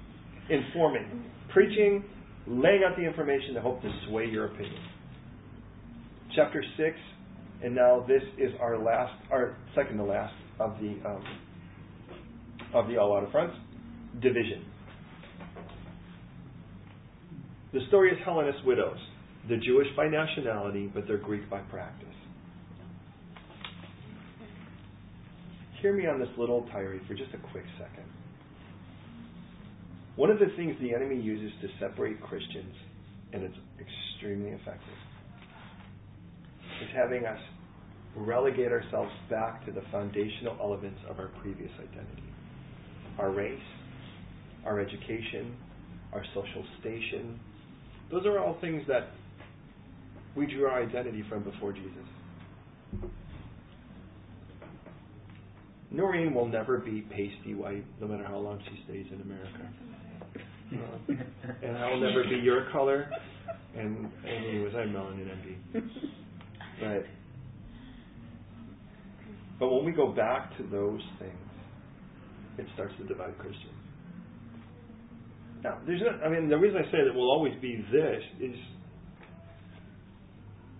informing, preaching, laying out the information to hope to sway your opinion. Chapter six, and now this is our last, our second to last of the um, of the all out of fronts division. The story is Hellenist widows. They're Jewish by nationality, but they're Greek by practice. Hear me on this little tirade for just a quick second. One of the things the enemy uses to separate Christians, and it's extremely effective, is having us relegate ourselves back to the foundational elements of our previous identity our race, our education, our social station, those are all things that we drew our identity from before Jesus. Noreen will never be pasty white, no matter how long she stays in America. Uh, and I will never be your color. And, and anyways, I'm melanin envy. But but when we go back to those things, it starts to divide Christians. Now, there's not, I mean, the reason I say that will always be this is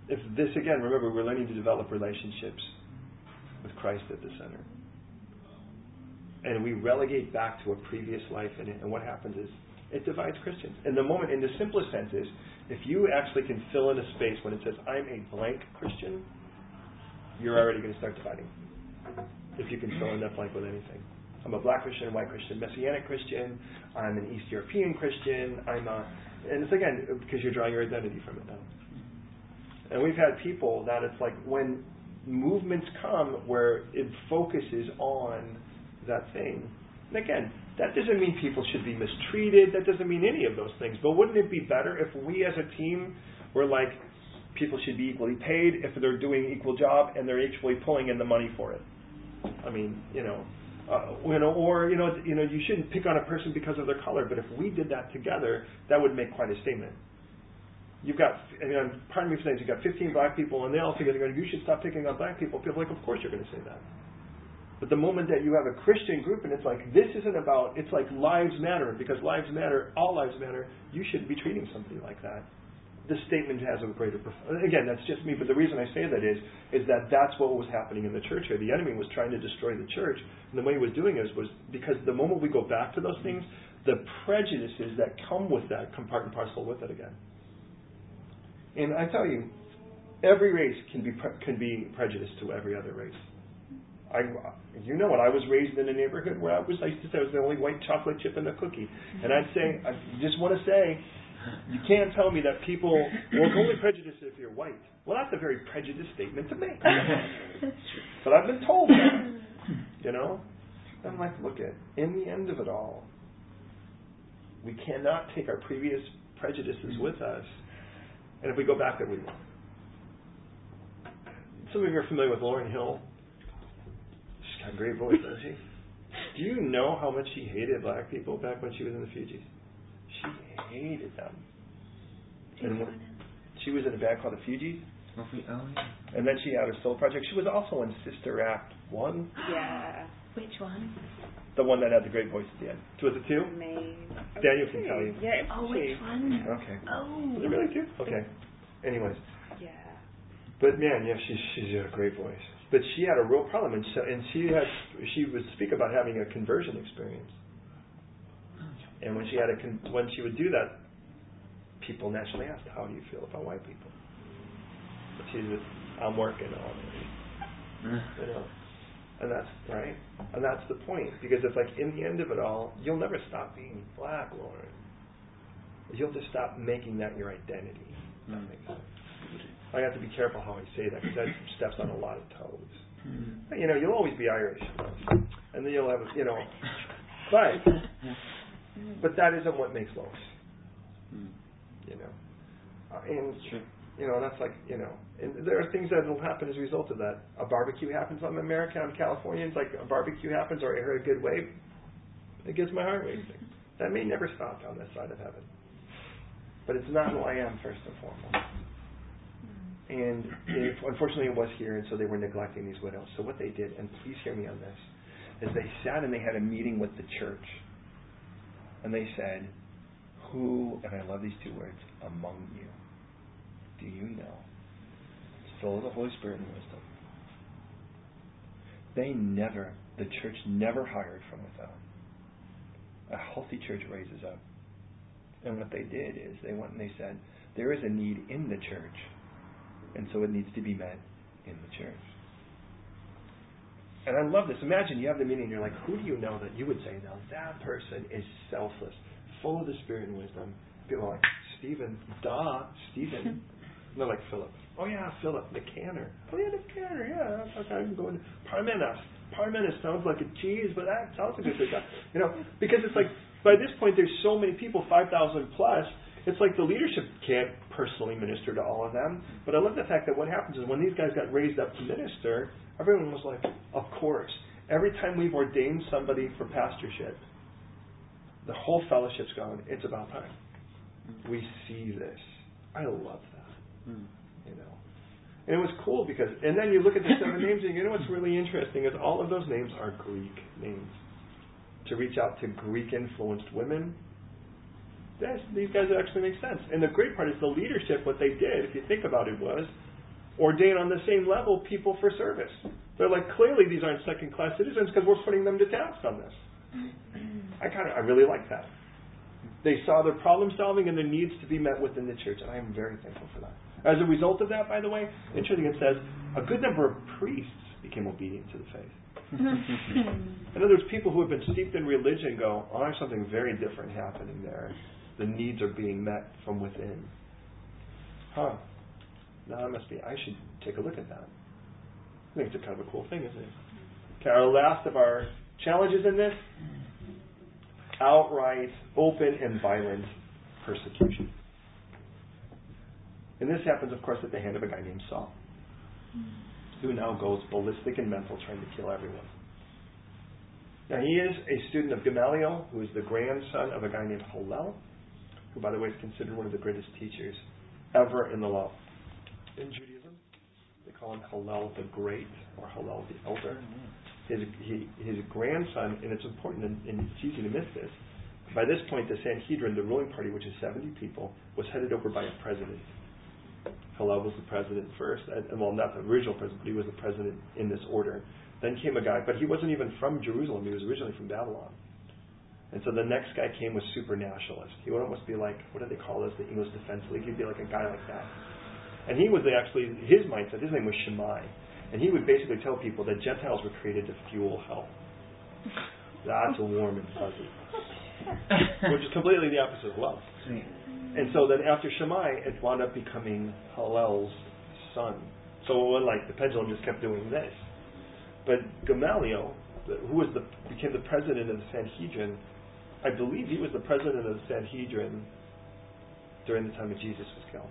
if this, again, remember, we're learning to develop relationships with Christ at the center. And we relegate back to a previous life in it, and what happens is it divides Christians. And the moment, in the simplest sense, is if you actually can fill in a space when it says, I'm a blank Christian, you're already going to start dividing. If you can fill in that blank with anything. I'm a black Christian, white Christian, Messianic Christian. I'm an East European Christian. I'm a, and it's again because you're drawing your identity from it now. And we've had people that it's like when movements come where it focuses on that thing. And again, that doesn't mean people should be mistreated. That doesn't mean any of those things. But wouldn't it be better if we as a team were like, people should be equally paid if they're doing equal job and they're equally pulling in the money for it? I mean, you know, uh, you know, or you know, you know, you shouldn't pick on a person because of their color. But if we did that together, that would make quite a statement. You've got, I mean, pardon me for saying, you've got 15 black people, and they all together going, "You should stop picking on black people." People are like, "Of course you're going to say that." But the moment that you have a Christian group and it's like, this isn't about, it's like lives matter, because lives matter, all lives matter, you shouldn't be treating somebody like that. This statement has a greater, again, that's just me, but the reason I say that is, is that that's what was happening in the church here. The enemy was trying to destroy the church, and the way he was doing it was because the moment we go back to those things, the prejudices that come with that come part and parcel with it again. And I tell you, every race can be pre- can be prejudiced to every other race. I, you know what? I was raised in a neighborhood where I was. I used to say I was the only white chocolate chip in the cookie, and I'd say, I just want to say, you can't tell me that people well, it's only prejudice if you're white. Well, that's a very prejudiced statement to make. but I've been told that, you know. I'm like, look at in the end of it all, we cannot take our previous prejudices with us, and if we go back there, we will. Some of you are familiar with Lauryn Hill. She's got a great voice, doesn't she? Do you know how much she hated black people back when she was in the Fugees? She hated them. And when, she was in a band called the Fugees. Oh, yeah. And then she had her solo project. She was also in Sister Act 1. Yeah. Which one? The one that had the great voice at the end. Was it two? Amazing. Daniel can tell you. Yeah. Oh, which one? Okay. Oh. Was it really two? Okay. Anyways. Yeah. But man, yeah, she's she's got a great voice. But she had a real problem, and so, and she had she would speak about having a conversion experience. And when she had a con- when she would do that, people naturally asked, "How do you feel about white people?" But she's just, "I'm working on it," you know. And that's right. And that's the point. Because it's like in the end of it all, you'll never stop being black, Lauryn. You'll just stop making that your identity. That makes sense. I have to be careful how I say that because that steps on a lot of toes. Mm. You know, you'll always be Irish, and then you'll have, you know, but but that isn't what makes Lois. Mm. You know, uh, and you know that's like you know, and there are things that will happen as a result of that. A barbecue happens on America, on California. It's like a barbecue happens, or I heard a good wave. It gets my heart racing. That may never stop on this side of heaven, but it's not who I am first and foremost. And if, unfortunately, it was here, and so they were neglecting these widows. So what they did, and please hear me on this, is they sat and they had a meeting with the church, and they said, "Who?" And I love these two words: "Among you, do you know?" It's full of the Holy Spirit and wisdom. They never, the church never hired from without. A healthy church raises up. And what they did is they went and they said, there is a need in the church, and so it needs to be met in the church. And I love this. Imagine you have the meeting and you're like, who do you know that you would say, now that person is selfless, full of the Spirit and wisdom? People are like, Stephen, duh, Stephen. And they're like, Philip. Oh, yeah, Philip, Nicanor. Oh, yeah, Nicanor, yeah. that's Okay, I'm going. Parmenas. Parmenas sounds like a cheese, but that sounds like a good guy. You know, because it's like, by this point, there's so many people, 5,000 plus, it's like the leadership can't personally minister to all of them. But I love the fact that what happens is when these guys got raised up to minister, everyone was like, of course. Every time we've ordained somebody for pastorship, the whole fellowship's going, it's about time. We see this. I love that. Mm. You know. And it was cool because, and then you look at the seven names, and you know what's really interesting is all of those names are Greek names. To reach out to Greek influenced women, these guys actually make sense. And the great part is the leadership, what they did, if you think about it, was ordain on the same level people for service. They're like, clearly these aren't second class citizens because we're putting them to task on this. I kind of, I really like that. They saw their problem solving and their needs to be met within the church, and I am very thankful for that. As a result of that, by the way, interesting it says a good number of priests became obedient to the faith. In other words, people who have been steeped in religion go, oh, there's something very different happening there. The needs are being met from within. Huh. Now I must be, I should take a look at that. I think it's a kind of a cool thing, isn't it? Okay, our last of our challenges in this outright, open, and violent persecution. And this happens, of course, at the hand of a guy named Saul, who now goes ballistic and mental, trying to kill everyone. Now, he is a student of Gamaliel, who is the grandson of a guy named Hillel, who, by the way, is considered one of the greatest teachers ever in the law. In Judaism, they call him Hillel the Great or Hillel the Elder. his he, his grandson, and it's important, and, and it's easy to miss this. By this point, the Sanhedrin, the ruling party, which is 70 people, was headed over by a president. Hillel was the president first, and well, not the original president, but he was the president in this order. Then came a guy, but he wasn't even from Jerusalem. He was originally from Babylon. And so the next guy came was super nationalist. He would almost be like, what do they call this? The English Defense League. He'd be like a guy like that. And he was actually, his mindset, his name was Shammai. And he would basically tell people that Gentiles were created to fuel hell. That's a warm and fuzzy. Which is completely the opposite of love. And so then after Shammai, it wound up becoming Hillel's son. So like the pendulum just kept doing this. But Gamaliel, who was the became the president of the Sanhedrin, I believe he was the president of the Sanhedrin during the time that Jesus was killed.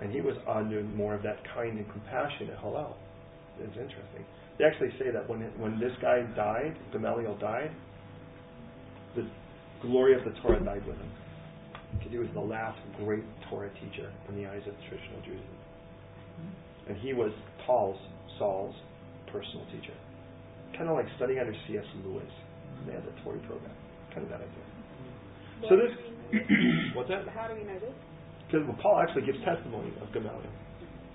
And he was under more of that kind and compassionate Hillel. It's interesting. They actually say that when when this guy died, Gamaliel died, the glory of the Torah died with him. Because he was the last great Torah teacher in the eyes of traditional Judaism. And he was Paul's, Saul's personal teacher. Kind of like studying under C.S. Lewis. They had the Torah program. Kind of that idea. Mm-hmm. So this, what's that? How do we know this? Because well, Paul actually gives testimony of Gamaliel.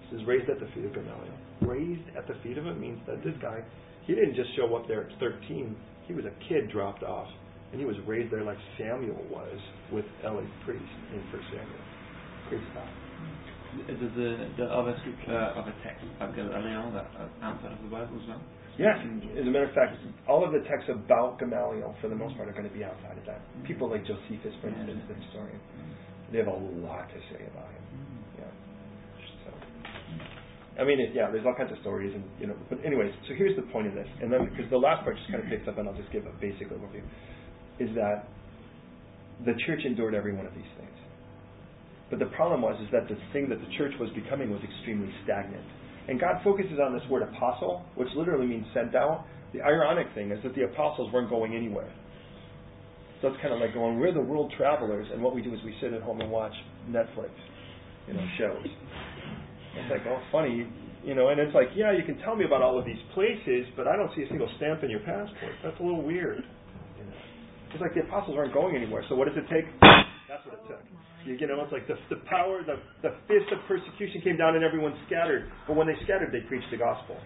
He says, raised at the feet of Gamaliel. Raised at the feet of him means that this guy, he didn't just show up there at 13. He was a kid dropped off and he was raised there like Samuel was with Eli priest in First Samuel. Great stuff. Does the, the other scripture, uh, other text have Gamaliel that uh, outside of the Bible as well? Yes. As a matter of fact, all of the texts about Gamaliel, for the most part, are going to be outside of that. Mm. People like Josephus, for instance, the historian, they have a lot to say about him. Mm. Yeah. So, I mean, it, yeah, there's all kinds of stories, and you know. But anyways, so here's the point of this, and then because the last part just kind of picks up, and I'll just give a basic overview is that the church endured every one of these things. But the problem was is that the thing that the church was becoming was extremely stagnant. And God focuses on this word apostle, which literally means sent out. The ironic thing is that the apostles weren't going anywhere. So it's kind of like going, we're the world travelers, and what we do is we sit at home and watch Netflix, you know, shows. It's like, oh, funny, you know, and it's like, yeah, you can tell me about all of these places, but I don't see a single stamp in your passport. That's a little weird. It's like the apostles aren't going anywhere. So what does it take? That's what it took. Oh, you, you know, it's like the, the power, the, the fist of persecution came down and everyone scattered. But when they scattered, they preached the gospel.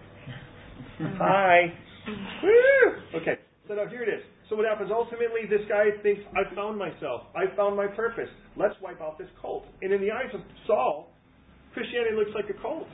Hi. Woo! Okay. So now here it is. So what happens? Ultimately, this guy thinks, I found myself. I found my purpose. Let's wipe out this cult. And in the eyes of Saul, Christianity looks like a cult.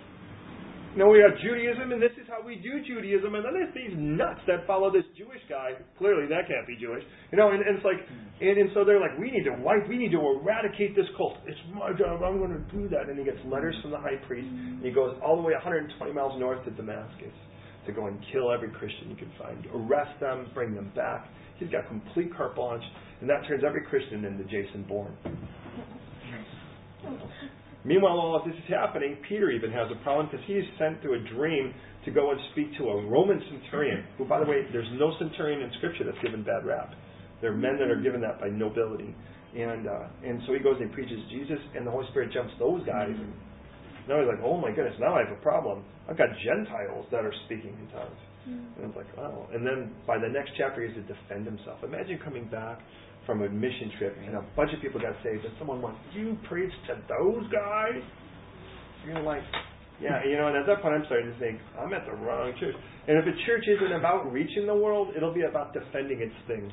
You know, we have Judaism, and this is how we do Judaism, and then there's these nuts that follow this Jewish guy. Clearly, that can't be Jewish. You know, and, and it's like, and, and so they're like, we need to wipe, we need to eradicate this cult. It's my job. I'm going to do that. And he gets letters from the high priest, and he goes all the way 120 miles north to Damascus to go and kill every Christian he can find, arrest them, bring them back. He's got complete carte blanche, and that turns every Christian into Jason Bourne. Meanwhile, while this is happening, Peter even has a problem because he is sent to a dream to go and speak to a Roman centurion, who, by the way, there's no centurion in Scripture that's given bad rap. There are men that are given that by nobility. And uh, and so he goes and he preaches Jesus, and the Holy Spirit jumps those guys. And now he's like, oh my goodness, now I have a problem. I've got Gentiles that are speaking in tongues. And it's like, oh. And then by the next chapter, he has to defend himself. Imagine coming back from a mission trip, and a bunch of people got saved, and someone went, "You preach to those guys?" You're like, yeah, you know. And at that point, I'm starting to think I'm at the wrong church. And if a church isn't about reaching the world, it'll be about defending its thing,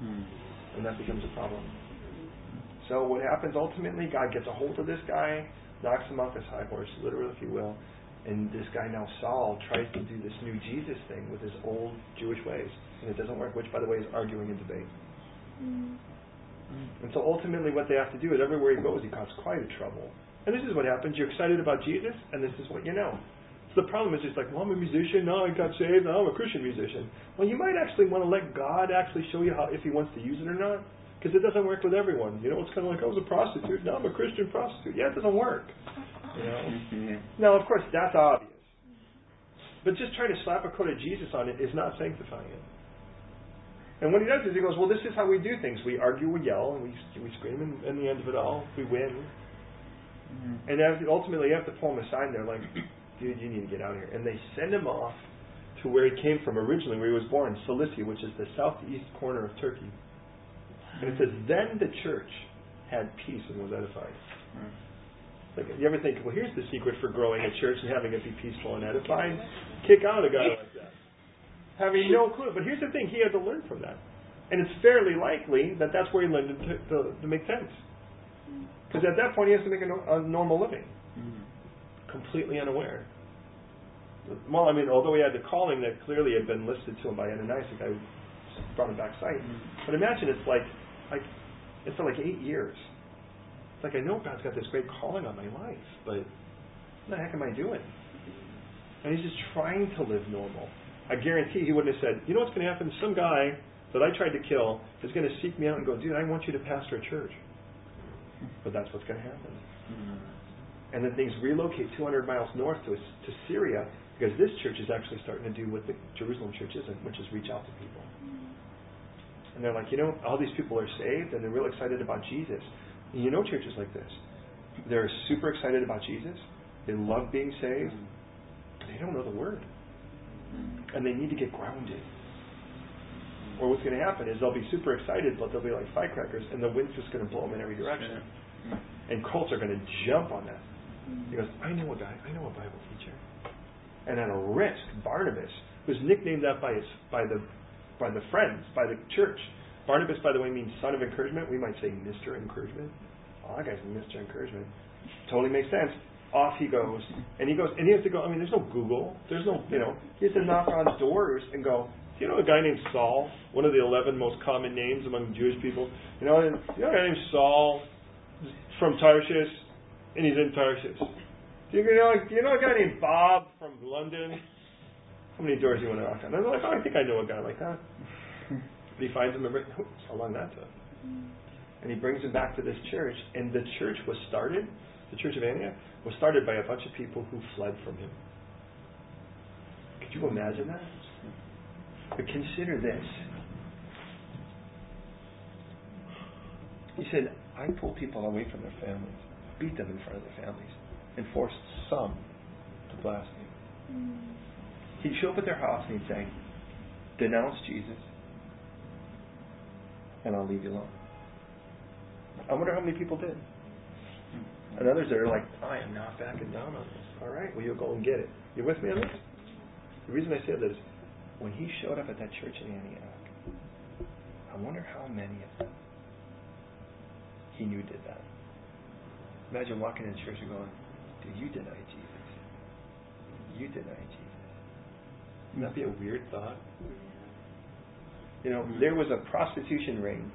hmm. and that becomes a problem. So what happens ultimately? God gets a hold of this guy, knocks him off his high horse, literally, if you will. And this guy now Saul tries to do this new Jesus thing with his old Jewish ways, and it doesn't work. Which, by the way, is arguing and debate. Mm. And so ultimately, what they have to do is everywhere he goes, he causes quite a trouble. And this is what happens. You're excited about Jesus, and this is what you know. So the problem is just like, well, I'm a musician. Now I got saved. Now I'm a Christian musician. Well, you might actually want to let God actually show you how if He wants to use it or not, because it doesn't work with everyone. You know, it's kind of like I was a prostitute. Now I'm a Christian prostitute. Yeah, it doesn't work. You know. Mm-hmm. Now, of course, that's obvious. But just trying to slap a coat of Jesus on it is not sanctifying it. And what he does is he goes, well, this is how we do things. We argue, we yell, and we, we scream, and in the end of it all, we win. Mm-hmm. And ultimately, you have to pull him aside, and they're like, dude, you need to get out of here. And they send him off to where he came from originally, where he was born, Cilicia, which is the southeast corner of Turkey. And it says, Then the church had peace and was edified. Mm. Like, you ever think, well, here's the secret for growing a church and having it be peaceful and edifying? Kick out a guy like that. Having no clue. But here's the thing, he had to learn from that. And it's fairly likely that that's where he learned to, to, to make sense. Because at that point, he has to make a, no, a normal living, Mm. completely unaware. Well, I mean, although he had the calling that clearly had been listed to him by Ananias, the guy who brought him back sight. Mm. But imagine it's like, like, it's for like eight years. It's like I know God's got this great calling on my life, but what the heck am I doing? And he's just trying to live normal. I guarantee he wouldn't have said, you know what's going to happen? Some guy that I tried to kill is going to seek me out and go, dude, I want you to pastor a church. But that's what's going to happen. Mm. And then things relocate 200 miles north to, to Syria because this church is actually starting to do what the Jerusalem church isn't, which is reach out to people. And they're like, you know, all these people are saved and they're real excited about Jesus. And you know churches like this. They're super excited about Jesus. They love being saved. But they don't know the word. And they need to get grounded. Or what's going to happen is they'll be super excited, but they'll be like firecrackers, and the wind's just going to blow them in every direction. And cults are going to jump on that. He goes, I know a guy, I know a Bible teacher. And at a risk, Barnabas, who's nicknamed that by his by the by the friends, by the church. Barnabas, by the way, means son of encouragement. We might say Mr. Encouragement. Oh, that guy's Mr. Encouragement. Totally makes sense. Off he goes. And he goes and he has to go I mean there's no Google. There's no you know he has to knock on doors and go, Do you know a guy named Saul? One of the eleven most common names among Jewish people. You know, and, you know a guy named Saul from Tarshish and he's in Tarshish. Do you know, do you know a guy named Bob from London? How many doors do you want to knock on? And they're like, oh, I think I know a guy like that. he finds him and how long that took. And he brings him back to this church. And the church was started, the church of Antioch, was started by a bunch of people who fled from him. Could you imagine that? But consider this. He said, I pull people away from their families, beat them in front of their families, and forced some to blaspheme. He'd show up at their house and he'd say, Denounce Jesus, and I'll leave you alone. I wonder how many people did. And others that are like, I am not backing down on this. All right, well, you'll go and get it. You with me on this? The reason I say that is when he showed up at that church in Antioch, I wonder how many of them he knew did that. Imagine walking in church and going, Dude, you deny Jesus. You deny Jesus. Wouldn't that be a weird thought? You know, mm-hmm. there was a prostitution ring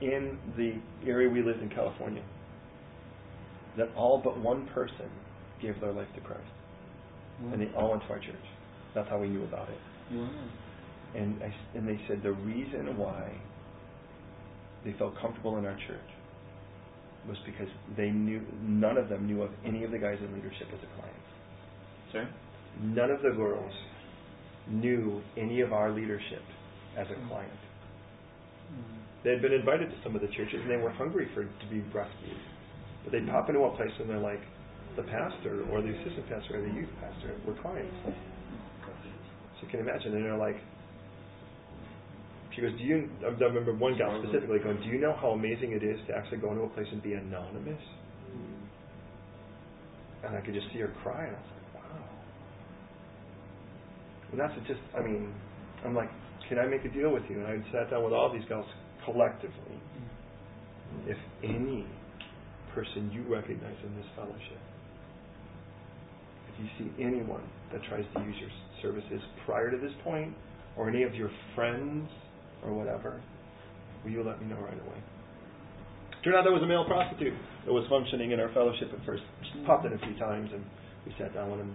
in the area we lived in California that all but one person gave their life to Christ. And they all went to our church. That's how we knew about it. Wow. And I, and they said the reason why they felt comfortable in our church was because they knew none of them knew of any of the guys in leadership as a client. Sorry? None of the girls knew any of our leadership as a client. Mm-hmm. They had been invited to some of the churches and they were hungry for to be rescued. But they'd pop into a place and they're like, the pastor or the assistant pastor or the youth pastor were clients. So you can imagine, and they're like, she goes, do you, I remember one gal specifically going, do you know how amazing it is to actually go into a place and be anonymous? And I could just see her cry, and I was like, wow. And that's just, I mean, I'm like, can I make a deal with you? And I sat down with all these girls collectively. If any person you recognize in this fellowship, if you see anyone that tries to use your services prior to this point, or any of your friends, or whatever, will you let me know right away? Turned out there was a male prostitute that was functioning in our fellowship at first. Just popped in a few times, and we sat down with him.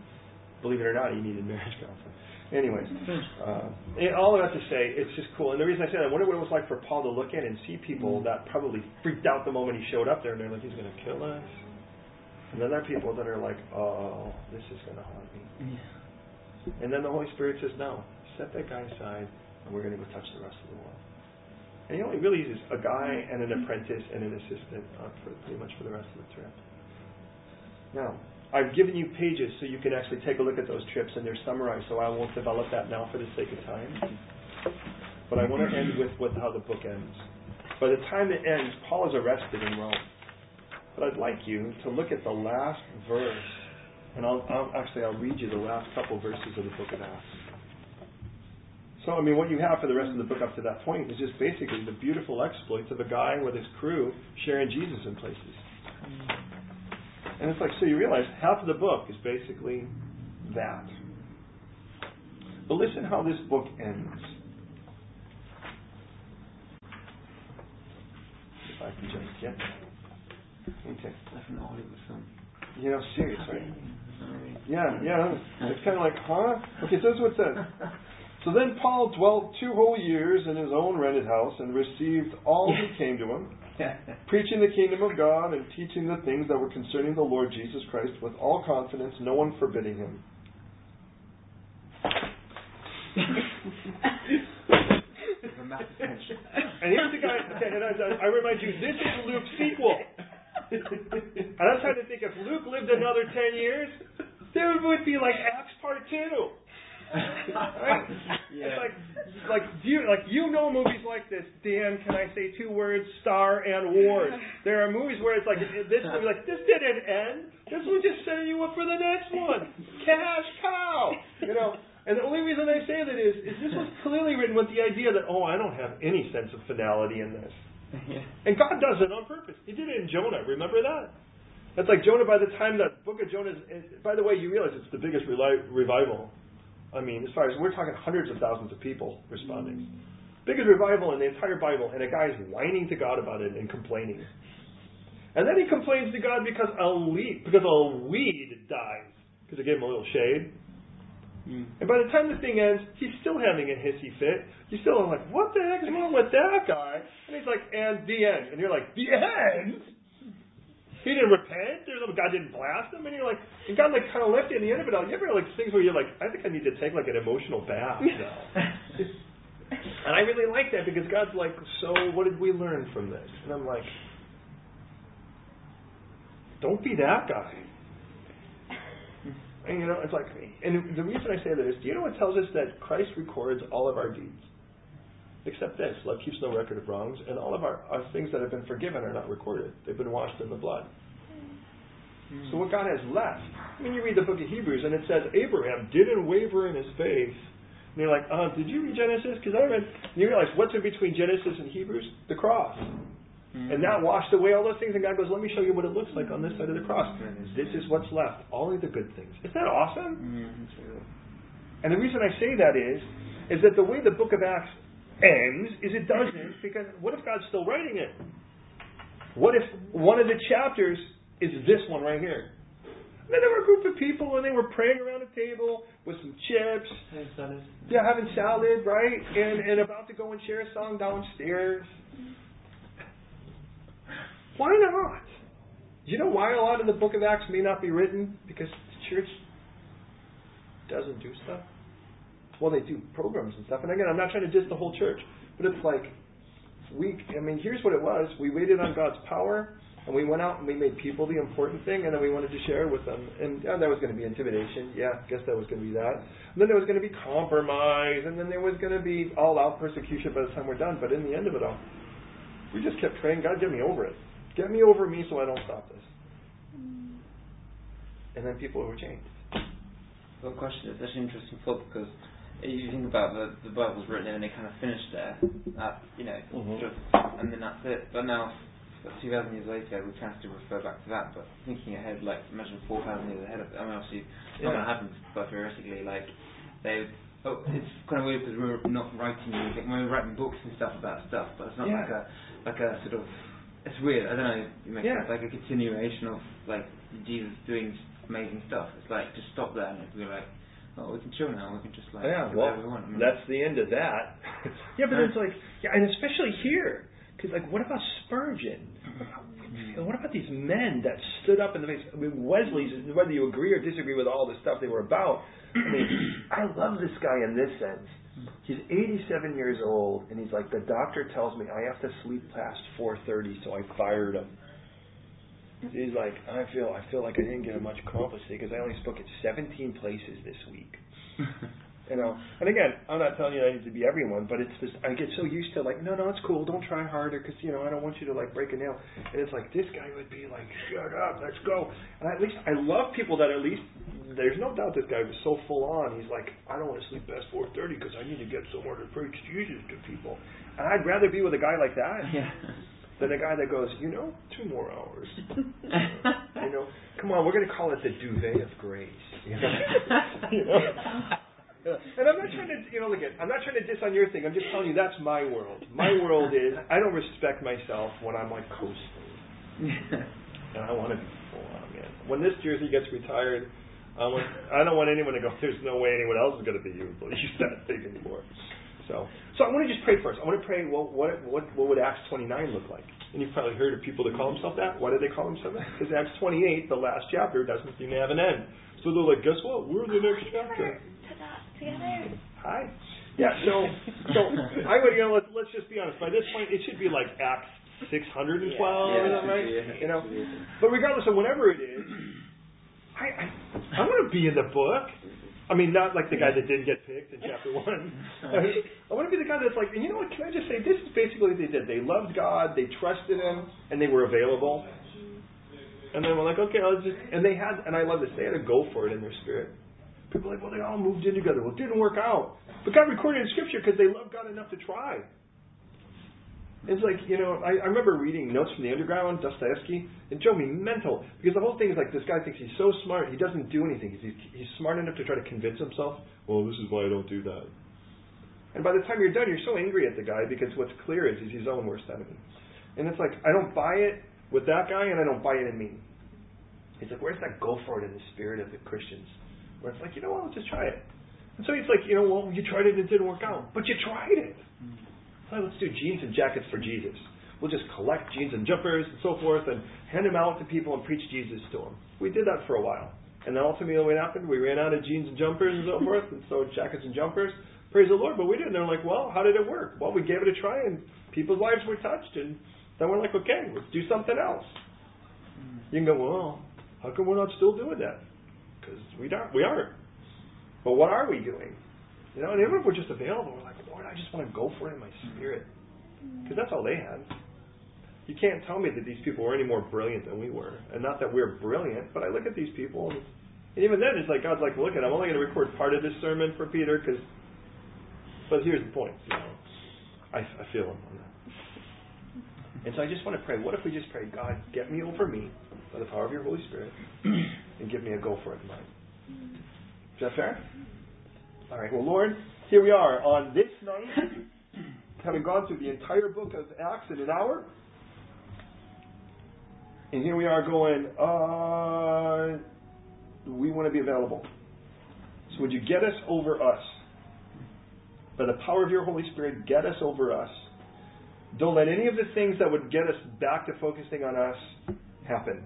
Believe it or not, he needed marriage counseling. Anyways, uh, all of that to say, it's just cool. And the reason I say that, I wonder what it was like for Paul to look at and see people that probably freaked out the moment he showed up there, and they're like, he's going to kill us. And then there are people that are like, oh, this is going to haunt me. And then the Holy Spirit says, no, set that guy aside, and we're going to go touch the rest of the world. And he only really uses a guy and an apprentice and an assistant uh, for pretty much for the rest of the trip. Now, I've given you pages so you can actually take a look at those trips and they're summarized, so I won't develop that now for the sake of time. But I want to end with, how the book ends. By the time it ends, Paul is arrested in Rome. But I'd like you to look at the last verse, and I'll, I'll actually I'll read you the last couple verses of the book of Acts. So I mean, what you have for the rest of the book up to that point is just basically the beautiful exploits of a guy with his crew sharing Jesus in places. And it's like, so you realize half of the book is basically that. But listen how this book ends. If I can just get. Okay. That's an Hollywood film. You know, serious, right? Yeah, yeah. It's kind of like, huh? Okay, so this is what it says. So then Paul dwelt two whole years in his own rented house and received all who came to him, preaching the kingdom of God and teaching the things that were concerning the Lord Jesus Christ with all confidence, no one forbidding him. and here's the guy, okay, and I, I remind you, this is Luke's sequel. and I'm trying to think if Luke lived another 10 years, there would be like Acts Part 2 right? Yeah. It's like, like you, like you know movies like this. Dan, can I say two words? Star and Wars. There are movies where it's like this movie, like this didn't end. This was just setting you up for the next one. Cash cow. You know. And the only reason I say that is, is this was clearly written with the idea that, oh, I don't have any sense of finality in this. Yeah. And God does it on purpose. He did it in Jonah. Remember that? That's like Jonah. By the time that book of Jonah is, by the way, you realize it's the biggest revival I mean, as far as we're talking hundreds of thousands of people responding. Biggest revival in the entire Bible, and a guy's whining to God about it and complaining. And then he complains to God because a leaf, because a weed dies, because it gave him a little shade. Mm. And by the time the thing ends, he's still having a hissy fit. You're still like, what the heck is wrong with that guy? And he's like, and the end. And you're like, the end? He didn't repent. There's no, God didn't blast him, and you're like, and God like kind of left you in the end of it all. You ever like things where you're like, I think I need to take like an emotional bath now. and I really like that because God's like, so what did we learn from this? And I'm like, don't be that guy. And you know, it's like, me. and the reason I say that is, do you know what tells us that Christ records all of our deeds? Except this, love keeps no record of wrongs, and all of our, our things that have been forgiven are not recorded. They've been washed in the blood. So what God has left, I mean, you read the book of Hebrews, and it says Abraham didn't waver in his faith. And you're like, uh, did you read Genesis? Because I read, and you realize what's in between Genesis and Hebrews? The cross. Mm-hmm. And that washed away all those things, and God goes, let me show you what it looks like on this side of the cross. This is what's left. Only the good things. Isn't that awesome? Mm-hmm. And the reason I say that is, is that the way the book of Acts ends is it doesn't because what if God's still writing it? What if one of the chapters is this one right here? And then there were a group of people and they were praying around a table with some chips. Yeah, having salad, right? And and about to go and share a song downstairs. Why not? Do you know why a lot of the book of Acts may not be written? Because the church doesn't do stuff well, they do programs and stuff. And again, I'm not trying to diss the whole church, but it's like we. I mean, here's what it was: we waited on God's power, and we went out and we made people the important thing, and then we wanted to share with them. And yeah, that was going to be intimidation. Yeah, I guess that was going to be that. And then there was going to be compromise, and then there was going to be all-out persecution by the time we're done. But in the end of it all, we just kept praying, God, get me over it. Get me over me so I don't stop this. And then people were changed. Well, question. It's an interesting thought because you think about the the Bible's written and they kind of finished there, uh, you know, mm-hmm. just, and then that's it. But now, two thousand years later, we can still refer back to that. But thinking ahead, like imagine four thousand years ahead of, I mean, obviously, it's not going to happen, but theoretically, like they. Oh, it's kind of weird because we're not writing anything. We're writing books and stuff about stuff, but it's not yeah. like a like a sort of. It's weird. I don't know. It makes yeah. sense. Like a continuation of like Jesus doing amazing stuff. It's like just stop there and we're like oh, we can chill now. We can just like yeah, do well, whatever we want. I mean, that's the end of that. yeah, but it's like, yeah, and especially here, because like, what about Spurgeon? What about, and what about these men that stood up in the face? I mean, Wesley's. Whether you agree or disagree with all the stuff they were about, I mean, I love this guy in this sense. He's 87 years old, and he's like, the doctor tells me I have to sleep past 4:30, so I fired him. He's like, I feel, I feel like I didn't get much accomplished because I only spoke at 17 places this week. you know, and again, I'm not telling you I need to be everyone, but it's just I get so used to like, no, no, it's cool, don't try harder because you know I don't want you to like break a nail. And it's like this guy would be like, shut up, let's go. And at least I love people that at least there's no doubt this guy was so full on. He's like, I don't want to sleep past 4:30 because I need to get somewhere to preach Jesus to people. And I'd rather be with a guy like that. Yeah. Than a guy that goes, you know, two more hours. you know, come on, we're going to call it the duvet of grace. You know, you know? And I'm not trying to, you know, look at, I'm not trying to diss on your thing. I'm just telling you that's my world. My world is I don't respect myself when I'm like coasting, and I want to be full on, man. When this jersey gets retired, I want, I don't want anyone to go. There's no way anyone else is going to be used that big anymore. So, so I want to just pray first. I want to pray. Well, what what what would Acts 29 look like? And you've probably heard of people that call themselves that. Why do they call themselves that? Because Acts 28, the last chapter, doesn't seem to have an end. So they're like, guess what? We're the next chapter. Put that together. Hi. Yeah. So so I would you know let's let's just be honest. By this point, it should be like Acts 612, Yeah, or something, right? yeah. You know. But regardless of whatever it is, I I, I want to be in the book. I mean, not like the guy that didn't get picked in chapter one. I want to be the guy that's like, and you know what? Can I just say, this is basically what they did. They loved God, they trusted Him, and they were available. And then we're like, okay, I'll just, and they had, and I love this, they had to go for it in their spirit. People are like, well, they all moved in together. Well, it didn't work out. But God recorded in Scripture because they loved God enough to try. It's like, you know, I, I remember reading Notes from the Underground, Dostoevsky. It drove me mental because the whole thing is like this guy thinks he's so smart, he doesn't do anything. He's, he's smart enough to try to convince himself, well, this is why I don't do that. And by the time you're done, you're so angry at the guy because what's clear is he's his own worst enemy. And it's like, I don't buy it with that guy and I don't buy it in me. It's like, where's that go for it in the spirit of the Christians? Where it's like, you know what, let's just try it. And so it's like, you know, well, you tried it and it didn't work out. But you tried it. So let's do jeans and jackets for Jesus. We'll just collect jeans and jumpers and so forth and hand them out to people and preach Jesus to them. We did that for a while. And then ultimately what happened? We ran out of jeans and jumpers and so forth, and so jackets and jumpers. Praise the Lord, but we did. And they're like, well, how did it work? Well, we gave it a try, and people's lives were touched. And then we're like, okay, let's do something else. You can go, well, how come we're not still doing that? Because we aren't. We aren't. But what are we doing? You know, and even if we're just available, we're like, Lord, I just want to go for it in my spirit. Mm. Because that's all they had. You can't tell me that these people were any more brilliant than we were. And not that we're brilliant, but I look at these people, and, and even then, it's like, God's like, look, at I'm only going to record part of this sermon for Peter, because, but here's the point. You know, I, I feel him on that. And so I just want to pray. What if we just pray, God, get me over me by the power of your Holy Spirit, and give me a go for it in mind. Mm. Is that fair? All right. Well, Lord, here we are on this night, having gone through the entire book of Acts in an hour. And here we are going, uh, we want to be available. So would you get us over us? By the power of your Holy Spirit, get us over us. Don't let any of the things that would get us back to focusing on us happen.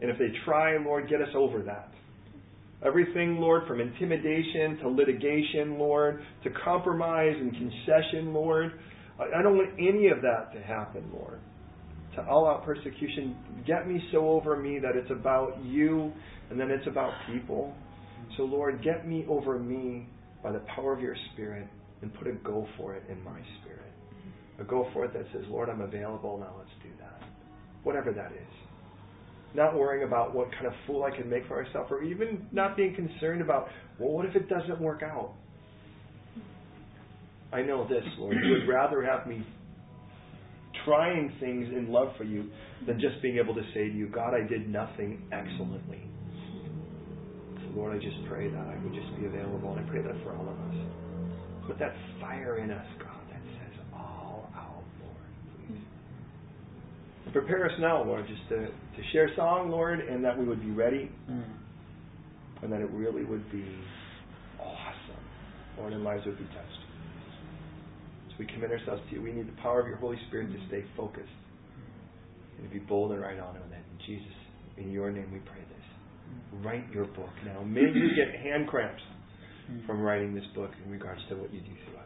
And if they try, Lord, get us over that. Everything, Lord, from intimidation to litigation, Lord, to compromise and concession, Lord. I don't want any of that to happen, Lord. To all out persecution, get me so over me that it's about you and then it's about people. So, Lord, get me over me by the power of your Spirit and put a go for it in my spirit. A go for it that says, Lord, I'm available, now let's do that. Whatever that is not worrying about what kind of fool I can make for myself, or even not being concerned about, well, what if it doesn't work out? I know this, Lord. You would rather have me trying things in love for you than just being able to say to you, God, I did nothing excellently. So, Lord, I just pray that I would just be available, and I pray that for all of us. Put that fire in us, God, that says, all out, Lord, please. Prepare us now, Lord, just to, to share song, Lord, and that we would be ready, Mm. and that it really would be awesome, Lord, and lives would be touched. So we commit ourselves to you. We need the power of your Holy Spirit to stay focused mm. and to be bold and right on it. And in Jesus, in your name we pray this. Mm. Write your book now. May you get hand cramps mm. from writing this book in regards to what you do through us.